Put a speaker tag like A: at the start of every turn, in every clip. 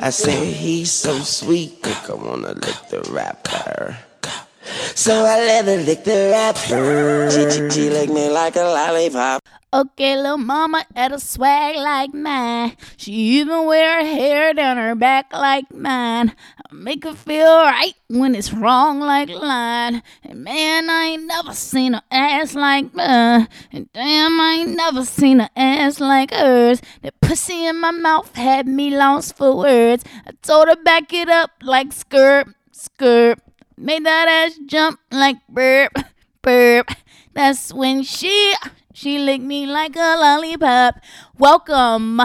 A: I say he's so sweet, I wanna lick the rapper. So I let her lick the rapper. She, she, she lick me like a lollipop.
B: Okay, little mama had a swag like mine. She even wear her hair down her back like mine. I make her feel right when it's wrong like line. And man, I ain't never seen a ass like mine. And damn, I ain't never seen a ass like hers. The pussy in my mouth had me lost for words. I told her back it up like skirt, skirt. Made that ass jump like burp, burp. That's when she she licked me like a lollipop. Welcome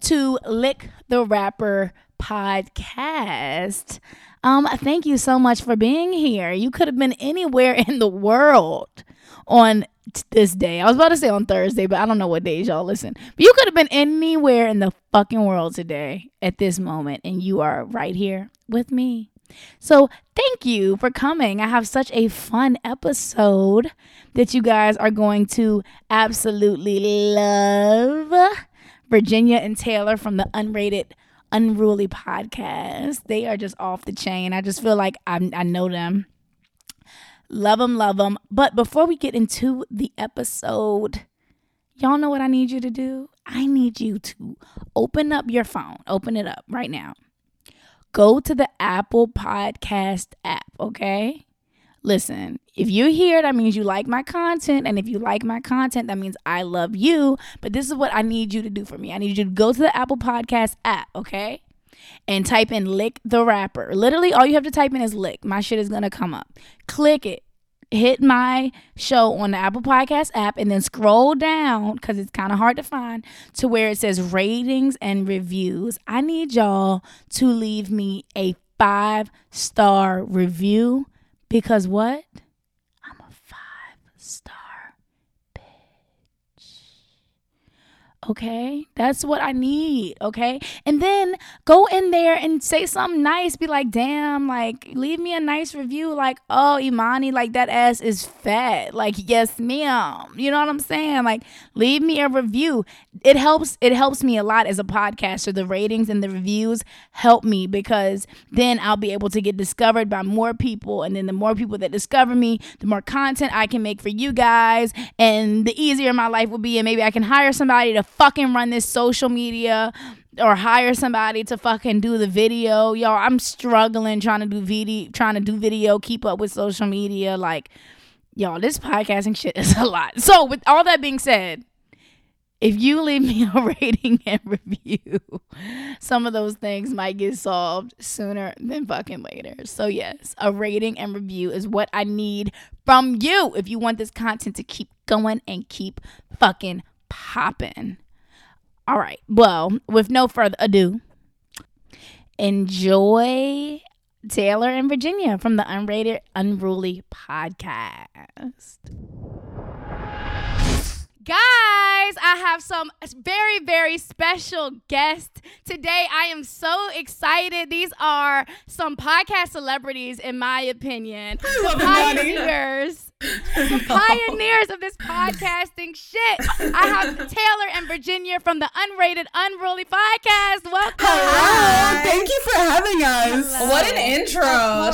B: to Lick the Rapper podcast. Um, thank you so much for being here. You could have been anywhere in the world on t- this day. I was about to say on Thursday, but I don't know what days y'all listen. But you could have been anywhere in the fucking world today at this moment, and you are right here with me. So, thank you for coming. I have such a fun episode that you guys are going to absolutely love. Virginia and Taylor from the Unrated Unruly podcast. They are just off the chain. I just feel like I, I know them. Love them, love them. But before we get into the episode, y'all know what I need you to do? I need you to open up your phone. Open it up right now go to the Apple Podcast app, okay? Listen, if you're here, that means you like my content. And if you like my content, that means I love you. But this is what I need you to do for me. I need you to go to the Apple Podcast app, okay? And type in Lick the Rapper. Literally, all you have to type in is Lick. My shit is gonna come up. Click it hit my show on the Apple Podcast app and then scroll down because it's kind of hard to find to where it says ratings and reviews. I need y'all to leave me a five star review because what? I'm a five star bitch. Okay, that's what I need. Okay, and then go in there and say something nice. Be like, damn, like leave me a nice review. Like, oh, Imani, like that ass is fat. Like, yes, ma'am. You know what I'm saying? Like, leave me a review. It helps. It helps me a lot as a podcaster. The ratings and the reviews help me because then I'll be able to get discovered by more people, and then the more people that discover me, the more content I can make for you guys, and the easier my life will be. And maybe I can hire somebody to fucking run this social media or hire somebody to fucking do the video. Yo, I'm struggling trying to do video, trying to do video, keep up with social media. Like, y'all, this podcasting shit is a lot. So, with all that being said, if you leave me a rating and review, some of those things might get solved sooner than fucking later. So, yes, a rating and review is what I need from you if you want this content to keep going and keep fucking popping. All right. Well, with no further ado, enjoy Taylor and Virginia from the Unrated Unruly podcast. Guys, I have some very, very special guests today. I am so excited. These are some podcast celebrities, in my opinion.
C: love it, Bonnie.
B: Pioneers. Some pioneers of this podcasting shit. I have Taylor and Virginia from the Unrated Unruly podcast. Welcome.
C: Hello. Thank you for having us.
B: Hello.
D: What an intro!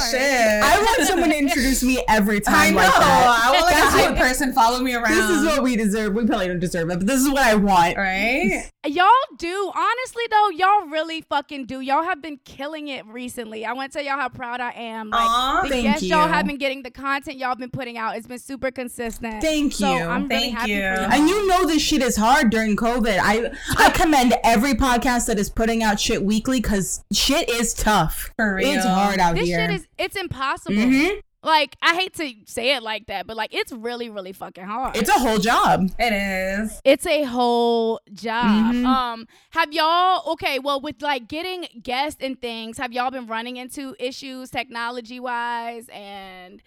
D: Shit.
C: I want someone to introduce me every time.
D: I
C: time
D: know.
C: like that.
D: I want like
C: That's
D: a
C: what-
D: person follow me around.
C: This is what we deserve. We probably don't deserve it, but this is what I want.
D: right.
B: Y'all do. Honestly though, y'all really fucking do. Y'all have been killing it recently. I want to tell y'all how proud I am. Like
D: Aw,
B: the
C: thank
B: guests y'all have been getting, the content y'all been putting out, it's been super consistent.
C: Thank
B: So
C: you.
B: I'm really
D: Thank
B: happy
D: you.
B: for you.
C: And you know this shit is hard during COVID. I I commend every podcast that is putting out shit weekly because shit is tough.
D: For real.
C: It's hard out
B: this
C: here.
B: shit is it's impossible.
C: Mhm.
B: Like I hate to say it like that, but like it's really, really fucking hard.
C: It's a whole job.
D: It is.
B: It's a whole job.
C: Mhm.
B: Um, have y'all okay? Well, with like getting guests and things, have y'all been running into issues technology wise, and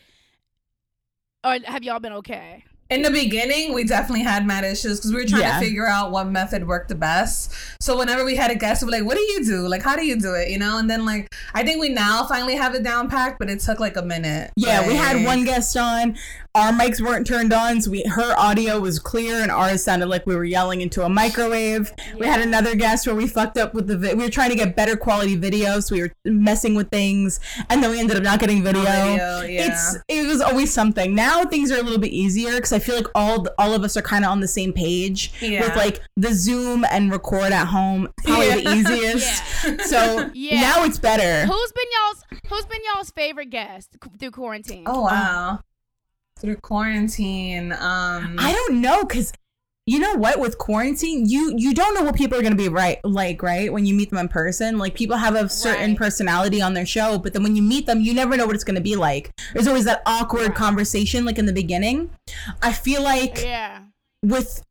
B: or have y'all been okay?
D: In the beginning, we definitely had mad issues because we were trying
C: Yeah.
D: to figure out what method worked the best. So whenever we had a guest, we were like, "What do you do? Like, how do you do it?" You know. And then like, I think we now finally have it down packed, but it took like a minute.
C: Yeah, we had one guest on. Our mics weren't turned on, so we her audio was clear and ours sounded like we were yelling into a microwave. We had another guest where we fucked up with the vi- we were trying to get better quality video, so we were messing with things, and then we ended up not getting video.
D: video, yeah.
C: It's it was always something. Now things are a little bit easier because I feel like all the, all of us are kind of on the same page
D: Yeah.
C: with like the Zoom and record at home. Probably the
D: Yeah.
C: easiest. So
B: Yeah.
C: now it's better.
B: Who's been y'all's Who's been y'all's favorite guest through quarantine?
D: Oh wow. Through quarantine, um,
C: I don't know because you know what with quarantine you you don't know what people are going to be right like right when you meet them in person like people have a certain
B: Right.
C: personality on their show but then when you meet them you never know what it's going to be like there's always that awkward
B: Right.
C: conversation like in the beginning i feel like
B: Yeah.
C: with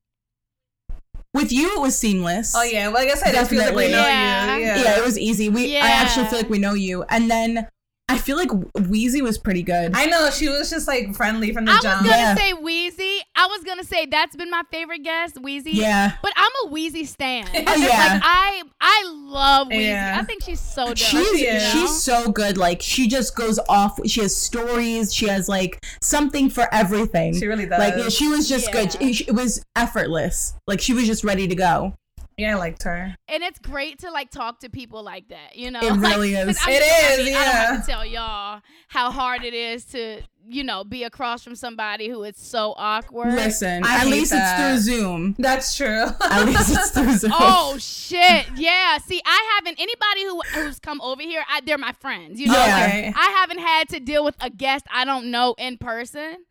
C: with you it was seamless
D: Oh yeah, well, like I said, I like
C: Definitely.
D: know
B: Yeah.
D: you. Yeah.
C: yeah it was easy we i actually feel like we know you and then i feel like weezy was pretty good
D: I know she was just like friendly from the jump.
B: I was gonna
C: Yeah.
B: say Weezy. I was gonna say that's been my favorite guest, Weezy.
C: Yeah.
B: But I'm a Weezy stan.
C: Oh, yeah.
B: Like I I love Weezy.
D: Yeah.
B: I think she's so dope.
C: She's
B: you know?
C: she's so good. Like she just goes off. She has stories. She has like something for everything.
D: She really does.
C: Like yeah, she was just good.
B: Yeah.
C: It, it was effortless. Like she was just ready to go.
D: Yeah, I liked her.
B: and it's great to like talk to people like that, you know.
C: It
B: Like,
C: is.
B: I'm
D: It
B: I
D: is,
B: mean, I don't
D: yeah.
B: have to tell y'all how hard it is to, you know, be across from somebody who is so awkward.
C: Listen,
D: I
C: at least
D: that.
C: it's through Zoom.
D: That's true.
C: At least it's through Zoom.
B: Oh shit! Yeah. See, I haven't anybody who who's come over here. I, they're my friends. You know,
C: Yeah.
D: Okay.
B: I haven't had to deal with a guest I don't know in person.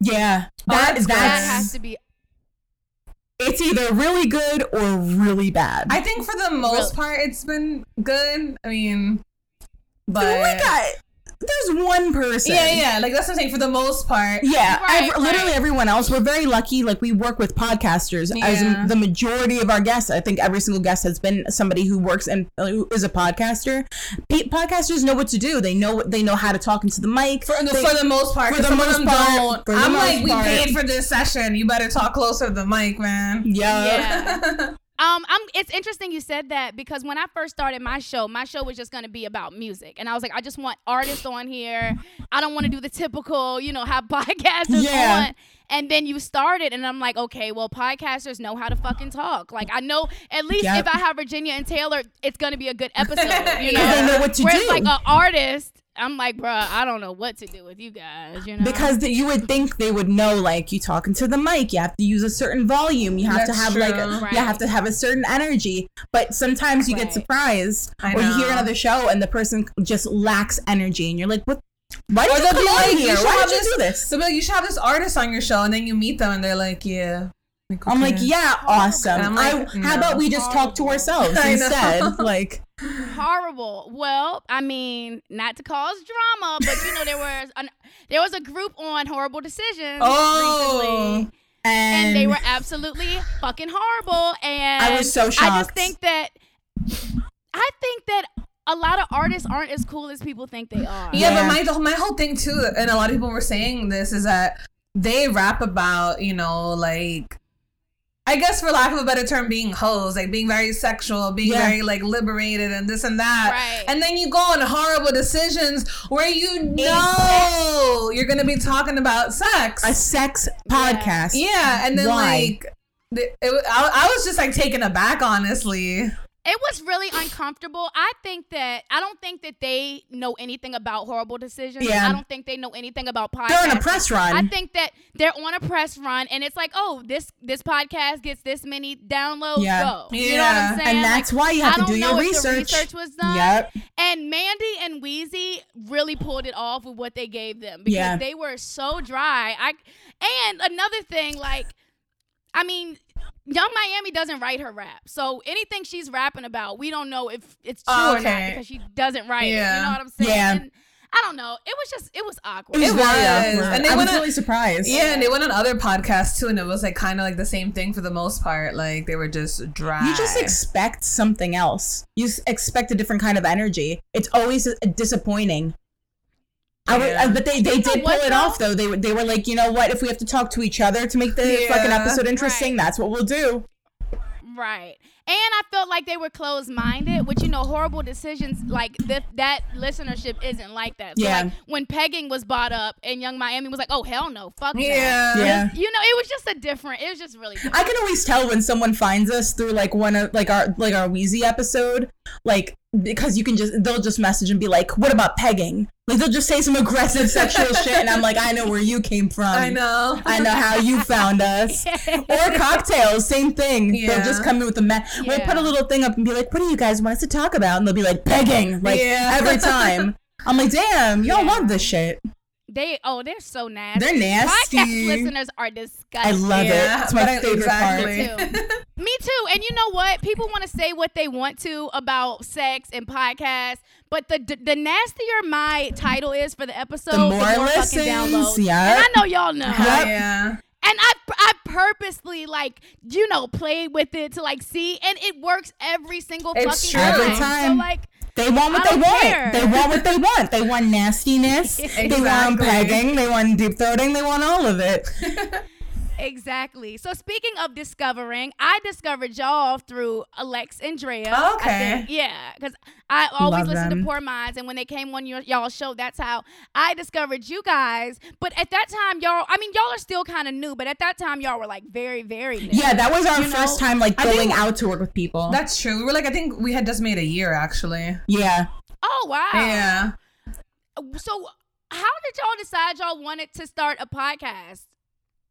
C: yeah,
D: Oh,
C: that
D: that's
C: that's.
B: That has to be.
C: It's either really good or really bad.
D: I think for the most
B: Really?
D: part, it's been good. I mean, but
C: oh my god, there's one person.
D: yeah, yeah, like that's what I'm saying. For the most part,
C: Yeah,
B: Right,
C: ev- literally
B: right.
C: everyone else. We're very lucky. Like we work with podcasters as
D: Yeah.
C: m- the majority of our guests. I think every single guest has been somebody who works and uh, who is a podcaster. Pe- podcasters know what to do. They know they know how to talk into the mic.
D: for the,
C: They-
D: for the most part,
C: for the most
D: them
C: part-
D: don't.
C: for the
D: I'm
C: most
D: like, we paid for this session. You better talk closer to the mic, man.
C: yeah.
B: Yeah. Um, I'm. It's interesting you said that because when I first started my show, my show was just going to be about music, and I was like, I just want artists on here. I don't want to do the typical, you know, have podcasters
C: Yeah.
B: on. And then you started, and I'm like, okay, well, podcasters know how to fucking talk. Like, I know at least
C: Yep.
B: if I have Virginia and Taylor, it's going to be a good episode. You know,
C: know what to
B: Whereas
C: do.
B: like an artist, I'm like, bruh, I don't know what to do with you guys. You know,
C: Because the, you would think they would know, like you talking to the mic, you have to use a certain volume, you have to
D: That's
C: have like, a,
D: true.
C: you have to have a certain energy. But sometimes you
B: Right.
C: get surprised,
D: I
C: or you hear another show and the person just lacks energy, and you're like, what? Why
D: Or
C: did you
D: they'll
C: come
D: be
C: on
D: like,
C: here?
D: you
C: Why did you
D: this-
C: do this?
D: So, like, you should have this artist on your show, and then you meet them, and they're like, yeah. Like,
C: I'm like, yeah, awesome.
D: And I'm like,
C: I, how
D: no.
C: about we just talk to ourselves
D: I know.
C: instead? Like,
B: horrible. Well, I mean, not to cause drama, but you know there was an, there was a group on horrible decisions
D: Oh.
B: recently,
C: and,
B: and they were absolutely fucking horrible. And
C: I was so shocked.
B: I just think that I think that a lot of artists aren't as cool as people think they are.
D: Yeah,
C: Yeah.
D: but my my whole thing too, and a lot of people were saying this is that they rap about you know like. I guess for lack of a better term, being hoes, like being very sexual, being
C: Yeah.
D: very like liberated and this and that.
B: Right.
D: And then you go on horrible decisions where you know you're gonna be talking about sex.
C: a sex podcast.
D: yeah, and then
C: Why?
D: like it, it, I, I was just like taken aback, honestly.
B: It was really uncomfortable. I think that I don't think that they know anything about horrible decisions.
C: Yeah.
B: I don't think they know anything about podcasts.
C: They're on a press run.
B: I think that they're on a press run, and it's like, oh, this this podcast gets this many downloads.
C: Yeah.
B: Go. You know what I'm saying?
C: and that's
B: Like,
C: why you have to do your research.
B: Research was done.
C: Yep.
B: And Mandy and Weezy really pulled it off with what they gave them because
C: Yeah.
B: they were so dry. I and another thing, like, I mean, Yung Miami doesn't write her rap, so anything she's rapping about, we don't know if it's true or not because she doesn't write it. You
D: Yeah.
B: know what I'm saying?
C: Yeah.
B: And I don't know. It was just it was awkward.
C: It was,
D: It was.
C: awkward.
D: And they
C: I was
D: on-
C: really surprised.
D: Yeah, and they went on other podcasts too, and it was like kind of like the same thing for the most part. Like they were just dry.
C: You just expect something else. You expect a different kind of energy. It's always uh, disappointing. I would-
D: Yeah.
C: uh, but they, they did pull it off though. They were they were like, you know what? If we have to talk to each other to make the fucking episode interesting,
B: Right.
C: that's what we'll do.
B: Right. And I felt like they were closed minded, which you know, horrible decisions like th- that listenership isn't like that. So
C: Yeah.
B: like when pegging was brought up and Yung Miami was like, "Oh hell no, fuck that."
D: Yeah.
C: Yeah.
B: You know, it was just a different. It was just really. Different.
C: I can always tell when someone finds us through like one of like our like our Weezy episode, like because you can just they'll just message and be like, "What about pegging?" Like they'll just say some aggressive sexual shit, and I'm like, "I know where you came from.
D: I know.
C: I know how you found us." or cocktails, same thing.
D: Yeah.
C: They'll just come in with a me- We'll put a little thing up and be like, "What do you guys want us to talk about?" And they'll be like, "Begging," like
D: Yeah.
C: every time. I'm like, "Damn, y'all
B: Yeah.
C: love this shit."
B: They oh they're so nasty.
C: They're nasty.
B: Podcast listeners are disgusting.
C: I love
D: Yeah,
C: it. It's my
D: but I-
C: favorite part.
D: exactly.
B: Me too. Me too. And you know what? People want to say what they want to about sex and podcasts, but the the nastier my title is for the episode,
C: The more
B: fucking
C: listens,
B: downloads.
C: yeah.
B: And I know y'all know.
C: Yep.
D: Yeah.
B: And I I purposely like you know played with it to like see, and it works every single
D: It's
B: fucking
D: true.
B: time.
C: Every time.
B: So like
C: They want what they
B: don't
C: want. They want what they want. They want nastiness. exactly. They want
D: Exactly.
C: pegging. They want deep throating. They want all of it.
B: Exactly. So speaking of discovering, I discovered y'all through Alex and Drea. I
D: Okay.
B: think- yeah, because I always
C: Love
B: listen
C: them.
B: to Poor Minds, and when they came on your y'all show, that's how I discovered you guys. But at that time, y'all, I mean, y'all are still kind of new, but at that time, y'all were like very, very new.
C: Yeah, that was our
B: You know,
C: first time like
D: I
C: going
D: think-
C: out to work with people.
D: That's true. We were like, I think we had just made a year actually.
C: yeah.
B: Oh wow.
D: Yeah.
B: So how did y'all decide y'all wanted to start a podcast?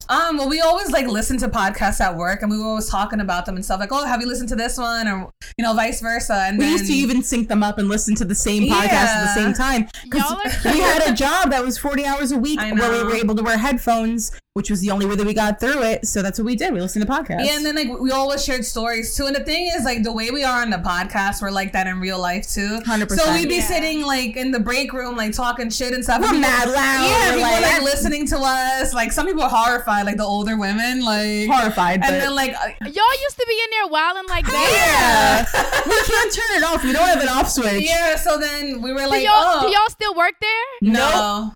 D: Um, well, we always like listen to podcasts at work, and we were always talking about them and stuff. Like, oh, have you listened to this one, or you know, vice versa. And
C: We
D: then,
C: used to even sync them up and listen to the same podcast at the same time. 'Cause
B: Y'all are
C: we had a job that was 40 hours a week where we were able to wear headphones, which was the only way that we got through it. So that's what we did. We listened to podcasts.
D: Yeah, and then like we always shared stories too. And the thing is, like the way we are on the podcast, we're like that in real life too.
C: 100%.
D: So we'd be
B: Yeah.
D: sitting like in the break room, like talking shit and stuff.
C: We're
D: and people-
C: mad loud.
D: Yeah,
C: We're
D: people
C: like-
D: like, listening to us. Like some people are horrified, like the older women, like
C: horrified.
D: And
C: but-
D: then like uh,
B: Y'all used to be in there wilding like that.
C: yeah. we can't turn it off. We don't have an off switch.
D: yeah. So then we were
B: Do
D: like,
B: y'all
D: oh,
B: do y'all still work there?
D: no.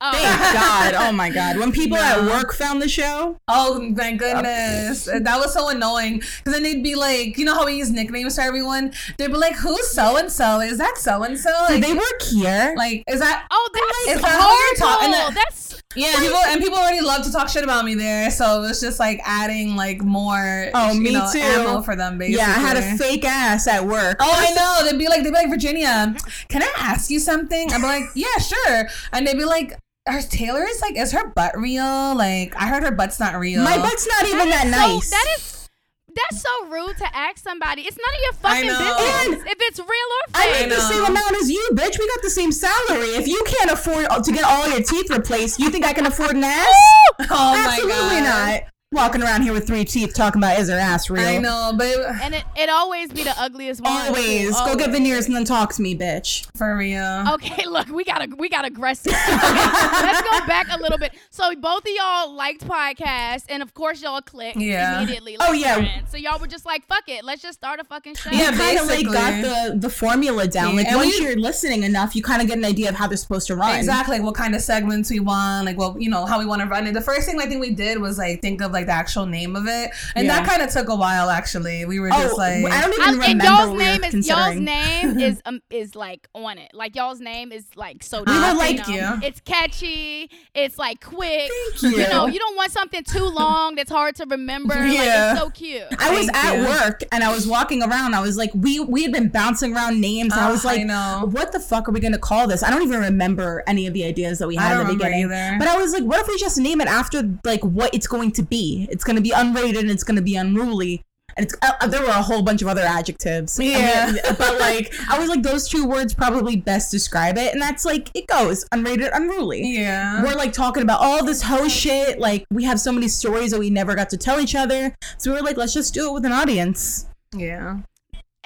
B: Oh.
C: Thank God. Oh my God. When people at work found the show,
D: Oh my goodness, that was so annoying. Because then they'd be like, you know how we use nicknames for everyone? They'd be like, "Who's so and so? Is that so and so?
C: did they work here?
D: like, is that?"
B: Oh, that's
D: Is that how you're talking? And then-
B: That's
D: Yeah, people and people already love to talk shit about me there, so it was just like adding like more.
C: Oh, me
D: know,
C: too.
D: Ammo for them, basically.
C: yeah, I had a fake ass at work.
D: Oh, I know. They'd be like, they'd be like, Virginia, can I ask you something? I'd be like, yeah, sure. And they'd be like, her Taylor is like, is her butt real? Like, I heard her butt's not real.
C: My butt's not even that
B: so,
C: nice.
B: That is that's so rude to ask somebody. It's none of your fucking business if it's real or fake.
C: I make the same amount as you, bitch. We got the same salary. If you can't afford to get all your teeth replaced, you think I can afford an ass?
D: oh my
C: Absolutely
D: god.
C: not. Walking around here with three teeth talking about is her ass real?
D: I know, but
B: and it it always be the ugliest one. too.
C: Always. Go get veneers and then talk to me, bitch.
D: for real.
B: Okay, look, we got to we got aggressive. Okay, let's go back a little bit. So both of y'all liked podcasts, and of course y'all clicked
D: Yeah.
B: immediately. Oh, like
C: Oh, yeah.
B: friends. So y'all were just like, "Fuck it, let's just start a fucking show."
D: Yeah,
C: kind of like
D: basically.
C: got the the formula down.
D: Yeah,
C: Like
D: and
C: once
D: we-
C: you're listening enough, you kind of get an idea of how they're supposed to run.
D: Exactly, like what kind of segments we want, like well, you know, how we want to run it. The first thing I think we did was like think of like the actual name of it, and
C: Yeah.
D: that kind of took a while. Actually, we were
C: Oh,
D: just like,
C: I don't even
B: I-
C: remember
B: and y'all's
C: what we
B: name
C: were
B: is y'all's name is um is like on it. Like y'all's name is like so.
C: We were
B: deep,
C: like-
B: you. know? It's catchy. It's like quick.
C: Thank you.
B: know, you don't want something too long that's hard to remember. Like
D: Yeah.
B: it's so cute.
C: I was
D: Thank
C: at
D: you.
C: work and I was walking around. I was like, we we had been bouncing around names. and I
D: Oh,
C: was
D: I
C: like,
D: know.
C: what the fuck are we gonna call this? I don't even remember any of the ideas that we
D: I
C: had
D: don't
C: in the beginning.
D: either.
C: But I was like, what if we just name it after like what it's going to be? It's gonna be unrated and it's gonna be unruly. And it's uh, there were a whole bunch of other adjectives.
D: Yeah.
C: I mean, but like I was like, those two words probably best describe it, and that's like it goes unrated, unruly.
D: yeah,
C: We're like talking about all this host shit. Like we have so many stories that we never got to tell each other. So we were like, let's just do it with an audience.
D: yeah.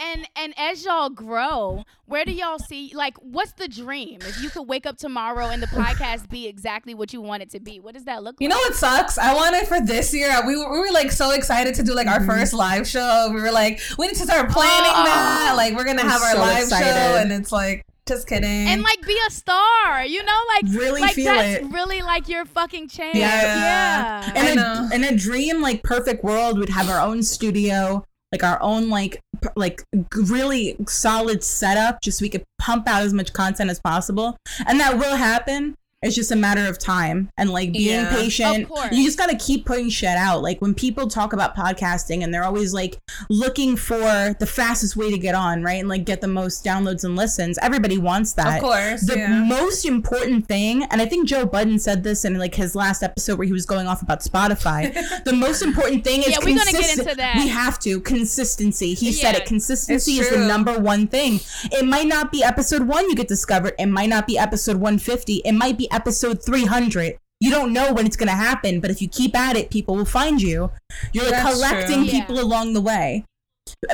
B: And and as y'all grow, where do y'all see like what's the dream? If you could wake up tomorrow and the podcast be exactly what you want it to be, what does that look
D: You
B: like?
D: You know what sucks? I wanted for this year. We were, we were like so excited to do like our
C: Mm-hmm.
D: first live show. We were like, we need to start planning
B: Oh.
D: that. Like we're gonna
C: I'm
D: have our
C: so
D: live
C: excited.
D: show, and it's like just kidding.
B: and like be a star, you know, like
C: Really
B: like
C: feel
B: that's
C: it.
B: really like your fucking chance.
C: Yeah.
B: Yeah.
D: I
C: In
D: know.
C: a, in a dream like perfect world, we'd have our own studio. Like our own like like really solid setup just so we could pump out as much content as possible. And that will happen it's just a matter of time and like being
D: Yeah.
C: patient. You just got to keep putting shit out. Like when people talk about podcasting and they're always like looking for the fastest way to get on right and like get the most downloads and listens everybody wants that.
D: Of course,
C: the
D: yeah.
C: most important thing and i think joe budden said this in like his last episode where he was going off about spotify. The most important thing is
B: Yeah, we're gonna get into that.
C: we have to. Consistency. He said it. Consistency is the number one thing. It might not be episode one you get discovered. It might not be episode 150 it might be episode 300 you don't know when it's going to happen but if you keep at it people will find you. You're
D: That's
C: collecting
D: true.
C: people
B: Yeah.
C: along the way.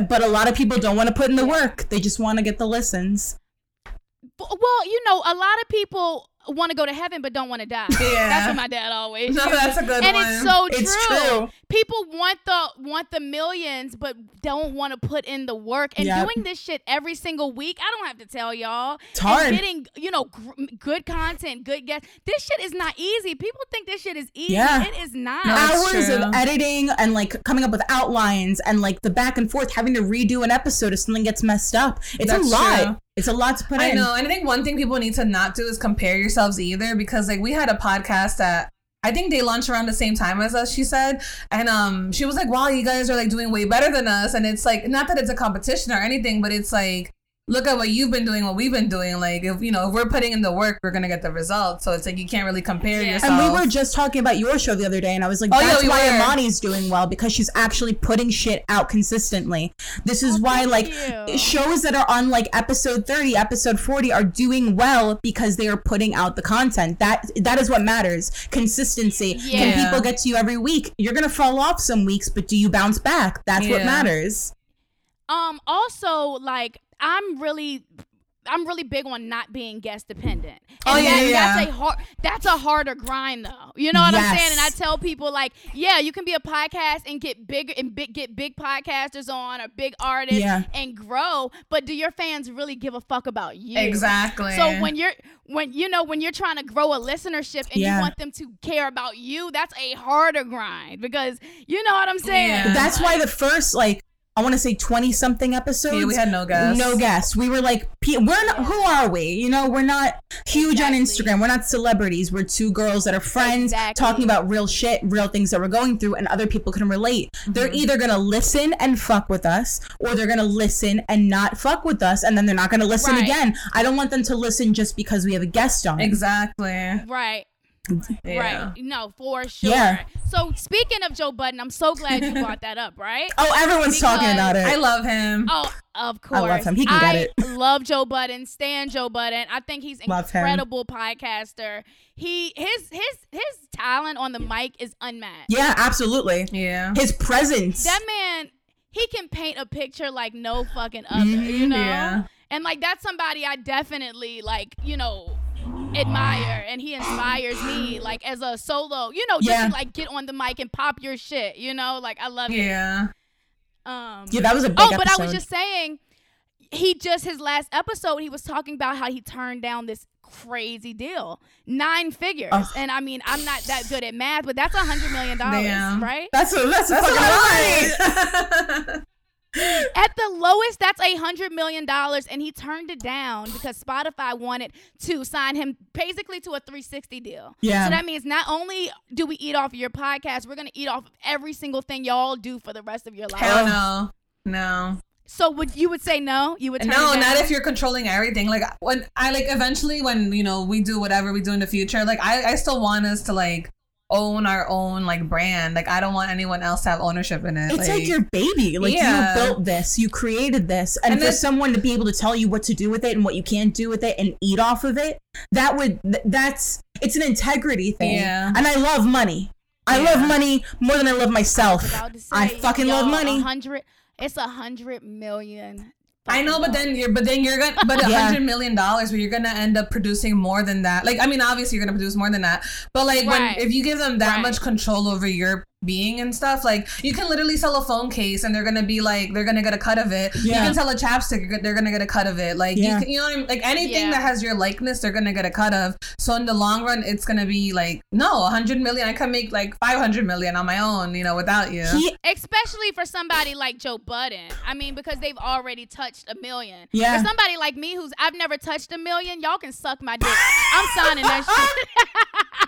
C: But a lot of people don't want to put in the work. They just want to get the listens.
B: Well, you know, a lot of people want to go to heaven but don't want to die.
D: Yeah.
B: That's what my dad always.
D: No,
B: used
D: that's a good
B: and
D: one.
B: it's so true.
C: It's true.
B: People want the want the millions but don't want to put in the work and
C: Yep.
B: doing this shit every single week. I don't have to tell y'all.
C: It's hard.
B: And getting you know gr- good content, good guests. This shit is not easy. People think this shit is easy.
C: Yeah.
B: It is not.
D: No, it's
C: hours
D: true.
C: of editing and like coming up with outlines and like the back and forth having to redo an episode if something gets messed up it's
D: That's
C: a lot
D: true.
C: It's a lot to put
D: I
C: in
D: know, and I think one thing people need to not do is compare yourselves either, because like we had a podcast that I think they launched around the same time as us. She said, and um, she was like, "Wow, you guys are like doing way better than us." And it's like not that it's a competition or anything, but it's like. Look at what you've been doing, what we've been doing. Like, if you know, if we're putting in the work, we're gonna get the results. So it's like you can't really compare
B: Yeah.
D: yourself.
C: and we were just talking about your show the other day and i was like
D: Oh, yeah,
C: that's
D: we
C: why
D: were.
C: Imani's doing well because she's actually putting shit out consistently this is
B: Oh,
C: why like
B: you.
C: shows that are on like episode 30 episode 40 are doing well because they are putting out the content that that is what matters consistency can people get to you every week you're gonna fall off some weeks but do you bounce back that's what matters
B: Um. Also, like I'm really. I'm really big on not being guest dependent.
D: Oh, yeah,
B: that,
D: yeah.
B: That's a hard. That's a harder grind, though. You know what I'm saying? And I tell people like, yeah, you can be a podcast and get bigger and big, get big podcasters on or big artists
C: Yeah.
B: and grow. But do your fans really give a fuck about you?
D: exactly.
B: So when you're when you know when you're trying to grow a listenership and
C: Yeah.
B: you want them to care about you, that's a harder grind because you know what I'm saying.
C: That's why the first like I want to say twenty something episodes.
D: Yeah, we had no guests.
C: No guests. We were like, we're not. Who are we? You know, we're not huge on Instagram. We're not celebrities. We're two girls that are friends
B: Exactly.
C: talking about real shit, real things that we're going through, and other people can relate. They're
B: Mm-hmm.
C: either gonna listen and fuck with us, or they're gonna listen and not fuck with us, and then they're not gonna listen
B: Right.
C: again. I don't want them to listen just because we have a guest on.
D: exactly.
B: Right.
D: Yeah.
B: Right. No, for sure.
C: Yeah.
B: So speaking of Joe Budden, I'm so glad you brought that up, right?
C: Oh, everyone's talking about it.
D: I love him.
B: Oh, of course.
C: I love him. He can get it.
B: love Joe Budden. Stan Joe Budden. I think he's
C: Love
B: incredible podcaster. He his his his talent on the mic is unmatched.
C: yeah, absolutely.
D: Yeah.
C: His presence.
B: That man, he can paint a picture like no fucking other,
C: Mm-hmm.
B: you know?
D: Yeah.
B: And like that's somebody I definitely like, you know, admire and he inspires me like as a solo, you know, just
C: Yeah.
B: to like get on the mic and pop your shit, you know? Like I love it.
D: Yeah.
B: Um
C: yeah, that was a big
B: Oh, but I was just saying he just his last episode he was talking about how he turned down this crazy deal. Nine figures. And I mean, I'm not that good at math, but that's a hundred million dollars, right?
C: That's a that's a
D: That's a lot
C: lie.
D: of money.
B: At the lowest, that's a hundred million dollars, and he turned it down because Spotify wanted to sign him basically to a 360 deal.
C: Yeah.
B: So that means not only do we eat off of your podcast, we're gonna eat off of every single thing y'all do for the rest of your life.
D: Hell no. No.
B: So would you would say no? You would turn
D: No, not if you're controlling everything. Like when I like eventually when you know we do whatever we do in the future, like I, I still want us to like own our own like brand. Like I don't want anyone else to have ownership in it.
C: It's like, your baby. Like
D: Yeah.
C: you built this, you created this, and,
D: And
C: for
D: then-
C: someone to be able to tell you what to do with it and what you can't do with it and eat off of it, that would that's it's an integrity thing.
D: Yeah.
C: And I love money. I
D: Yeah.
C: love money more than I love myself.
B: About to say,
C: I fucking love money.
B: A hundred. It's a hundred million.
D: I know, but then you're but then you're gonna but a
C: Yeah.
D: hundred million dollars, but you're gonna end up producing more than that. Like I mean, obviously you're gonna produce more than that, but like
B: Right.
D: when if you give them that
B: Right.
D: much control over your being and stuff. Like you can literally sell a phone case and they're gonna be like they're gonna get a cut of it. You can sell a chapstick, they're gonna get a cut of it. Like
C: Yeah.
D: you, can, you know what I mean? Like anything
B: Yeah.
D: that has your likeness, they're gonna get a cut of. So in the long run, it's gonna be like no, hundred million. I can make like five hundred million on my own, you know, without you.
C: He
B: Especially for somebody like Joe Budden. I mean, because they've already touched a million.
C: Yeah.
B: For somebody like me who's I've never touched a million, y'all can suck my dick. I'm signing that shit.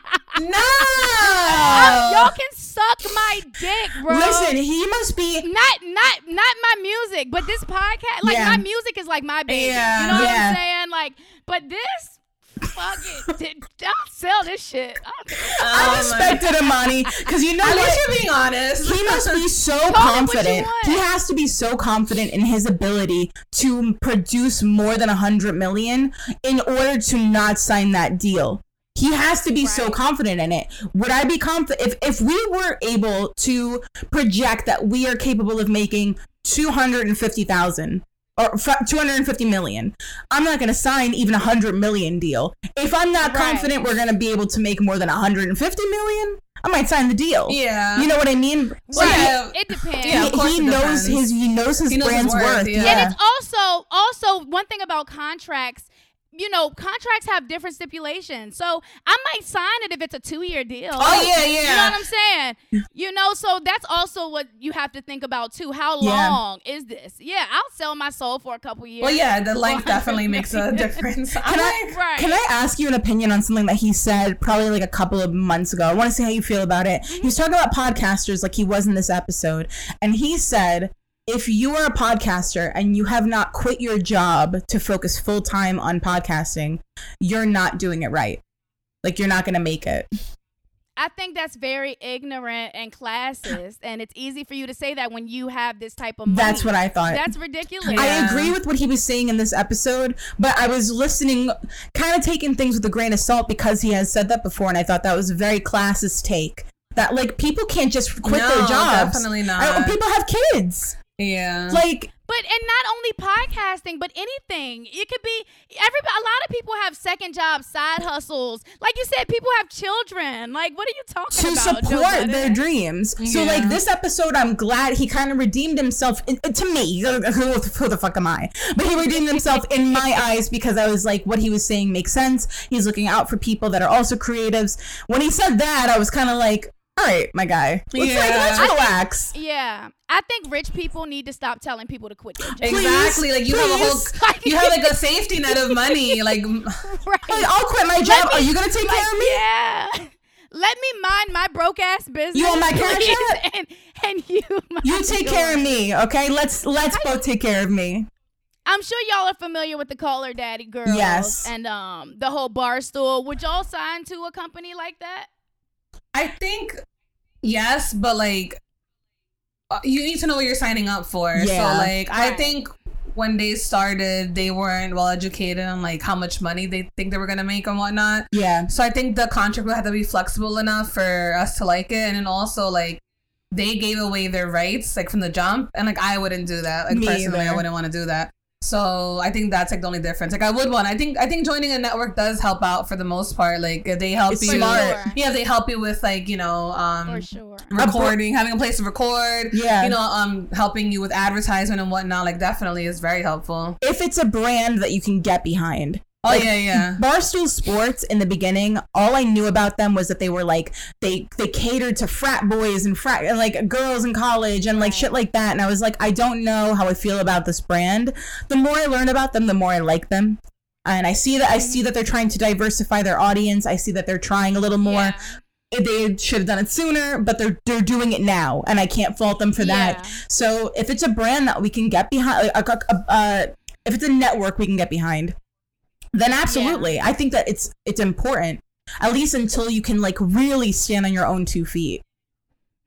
D: no.
B: y'all can suck my dick, bro.
C: listen. He must be.
B: not not not my music, but this podcast, like
C: Yeah.
B: my music is like my baby.
D: Yeah.
B: You know what
C: Yeah.
B: I'm saying? Like, but this, fuck it, D- don't sell this shit. I don't care.
C: I
D: Oh
C: respected Imani because you know
D: At
C: what?
D: least you're being honest.
C: he must be so
B: what you
C: confident. He has to be so confident in his ability to produce more than a hundred million in order to not sign that deal. He has to be so confident in it. Would I be confident if if we were able to project that we are capable of making two hundred and fifty thousand? Or two hundred and fifty million. I'm not going to sign even a hundred million deal. If I'm not
B: Right.
C: confident we're going to be able to make more than a hundred and fifty million, I might sign the deal.
D: yeah.
C: You know what I mean? So
D: Well,
C: he-
B: It depends.
D: Yeah, of
C: he,
D: course
C: he
D: it
C: knows
D: depends.
C: his he knows his
D: He knows his
C: brand's
D: worth,
C: worth.
D: yeah.
C: Yeah.
B: And it's also also one thing about contracts. You know, contracts have different stipulations. So I might sign it if it's a two year deal.
D: Oh, yeah, yeah.
B: You know what I'm saying? You know, so that's also what you have to think about too. How
C: Yeah.
B: long is this? Yeah, I'll sell my soul for a couple years.
D: Well, yeah, the length definitely makes a difference.
C: Can I,
B: Right.
C: can I ask you an opinion on something that he said probably like a couple of months ago? I want to see how you feel about it. He was mm-hmm. talking about podcasters like he was in this episode, and he said, if you are a podcaster and you have not quit your job to focus full time on podcasting, you're not doing it right. Like you're not gonna make it.
B: I think that's very ignorant and classist, and it's easy for you to say that when you have this type of money.
C: That's what I thought.
B: That's ridiculous.
C: I agree with what he was saying in this episode, but I was listening, kind of taking things with a grain of salt because he has said that before, and I thought that was a very classist take. That like people can't just quit their
D: No,
C: jobs.
D: definitely not.
C: I- people have kids.
D: Yeah.
C: Like
B: But and not only podcasting, but anything. It could be everybody. A lot of people have second jobs, side hustles. Like you said, people have children. Like, what are you talking
C: to
B: about? Joe
C: support their dreams. So like this episode, I'm glad he kind of redeemed himself in, uh, to me. Who, who the fuck am I? But he redeemed himself in my eyes because I was like, what he was saying makes sense. He's looking out for people that are also creatives. When he said that, I was kind of like, all right, my guy, let's, like,
D: Yeah.
C: let's
D: I
C: relax.
B: Yeah, I think rich people need to stop telling people to quit their job.
D: exactly. Like you have a whole,
B: please.
D: you have like a safety net of money. Like,
B: Right.
C: I'll quit my job. are you gonna take
B: Like,
C: care of me?
B: Yeah. Let me mind my broke ass business.
C: You want my cash?
B: And, and you.
C: You take care of me, okay? Let's let's both take care of me.
B: I'm sure y'all are familiar with the Call Her Daddy girls.
C: Yes.
B: And um the whole Barstool. Would y'all sign to a company like that?
D: I think yes, but like uh, you need to know what you're signing up for.
C: Yeah.
D: so like I think when they started, they weren't well educated on like how much money they think they were gonna make and whatnot.
C: Yeah.
D: So I think the contract will have to be flexible enough for us to like it, and then also like they gave away their rights like from the jump, and like I wouldn't do that. Like
C: Me
D: personally, I wouldn't want to do that. So I think that's like the only difference. Like I would want. I think I think joining a network does help out for the most part. Like they help
C: It's
D: you.
C: smart.
B: Sure.
D: Yeah, they help you with like you know um
B: For sure.
D: recording, having a place to record.
C: Yeah.
D: You know um helping you with advertisement and whatnot. Like definitely is very helpful.
C: If it's a brand that you can get behind.
D: Oh
C: Like,
D: yeah yeah.
C: Barstool Sports in the beginning, all I knew about them was that they were like they they catered to frat boys and frat and like girls in college and like shit like that. And I was like, I don't know how I feel about this brand. The more I learn about them, the more I like them. And I see that I see that they're trying to diversify their audience. I see that they're trying a little more.
B: Yeah.
C: They should have done it sooner, but they're they're doing it now, and I can't fault them for that.
B: Yeah.
C: So if it's a brand that we can get behind, uh, uh, uh, if it's a network we can get behind, then absolutely, I think that it's it's important. At least until you can like really stand on your own two feet.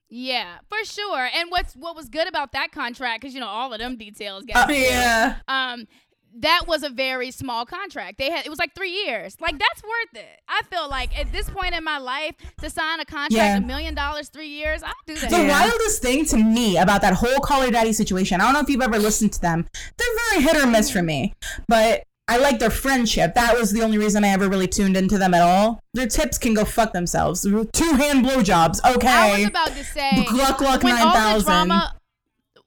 B: Yeah, for sure. And what's what was good about that contract, because you know all of them details got
C: Uh,
D: Yeah.
B: um that was a very small contract. They had it was like three years. Like that's worth it. I feel like at this point in my life to sign a contract
C: Yeah.
B: a million dollars three years, I'll do that.
C: The
D: Yeah.
C: wildest thing to me about that whole Call Her Daddy situation, I don't know if you've ever listened to them. They're very hit or miss for me. But I like their friendship. That was the only reason I ever really tuned into them at all. Their tips can go fuck themselves. Two hand blowjobs. Okay.
B: I was about to say
C: Gluck Gluck
B: when all the
C: 9000.
B: drama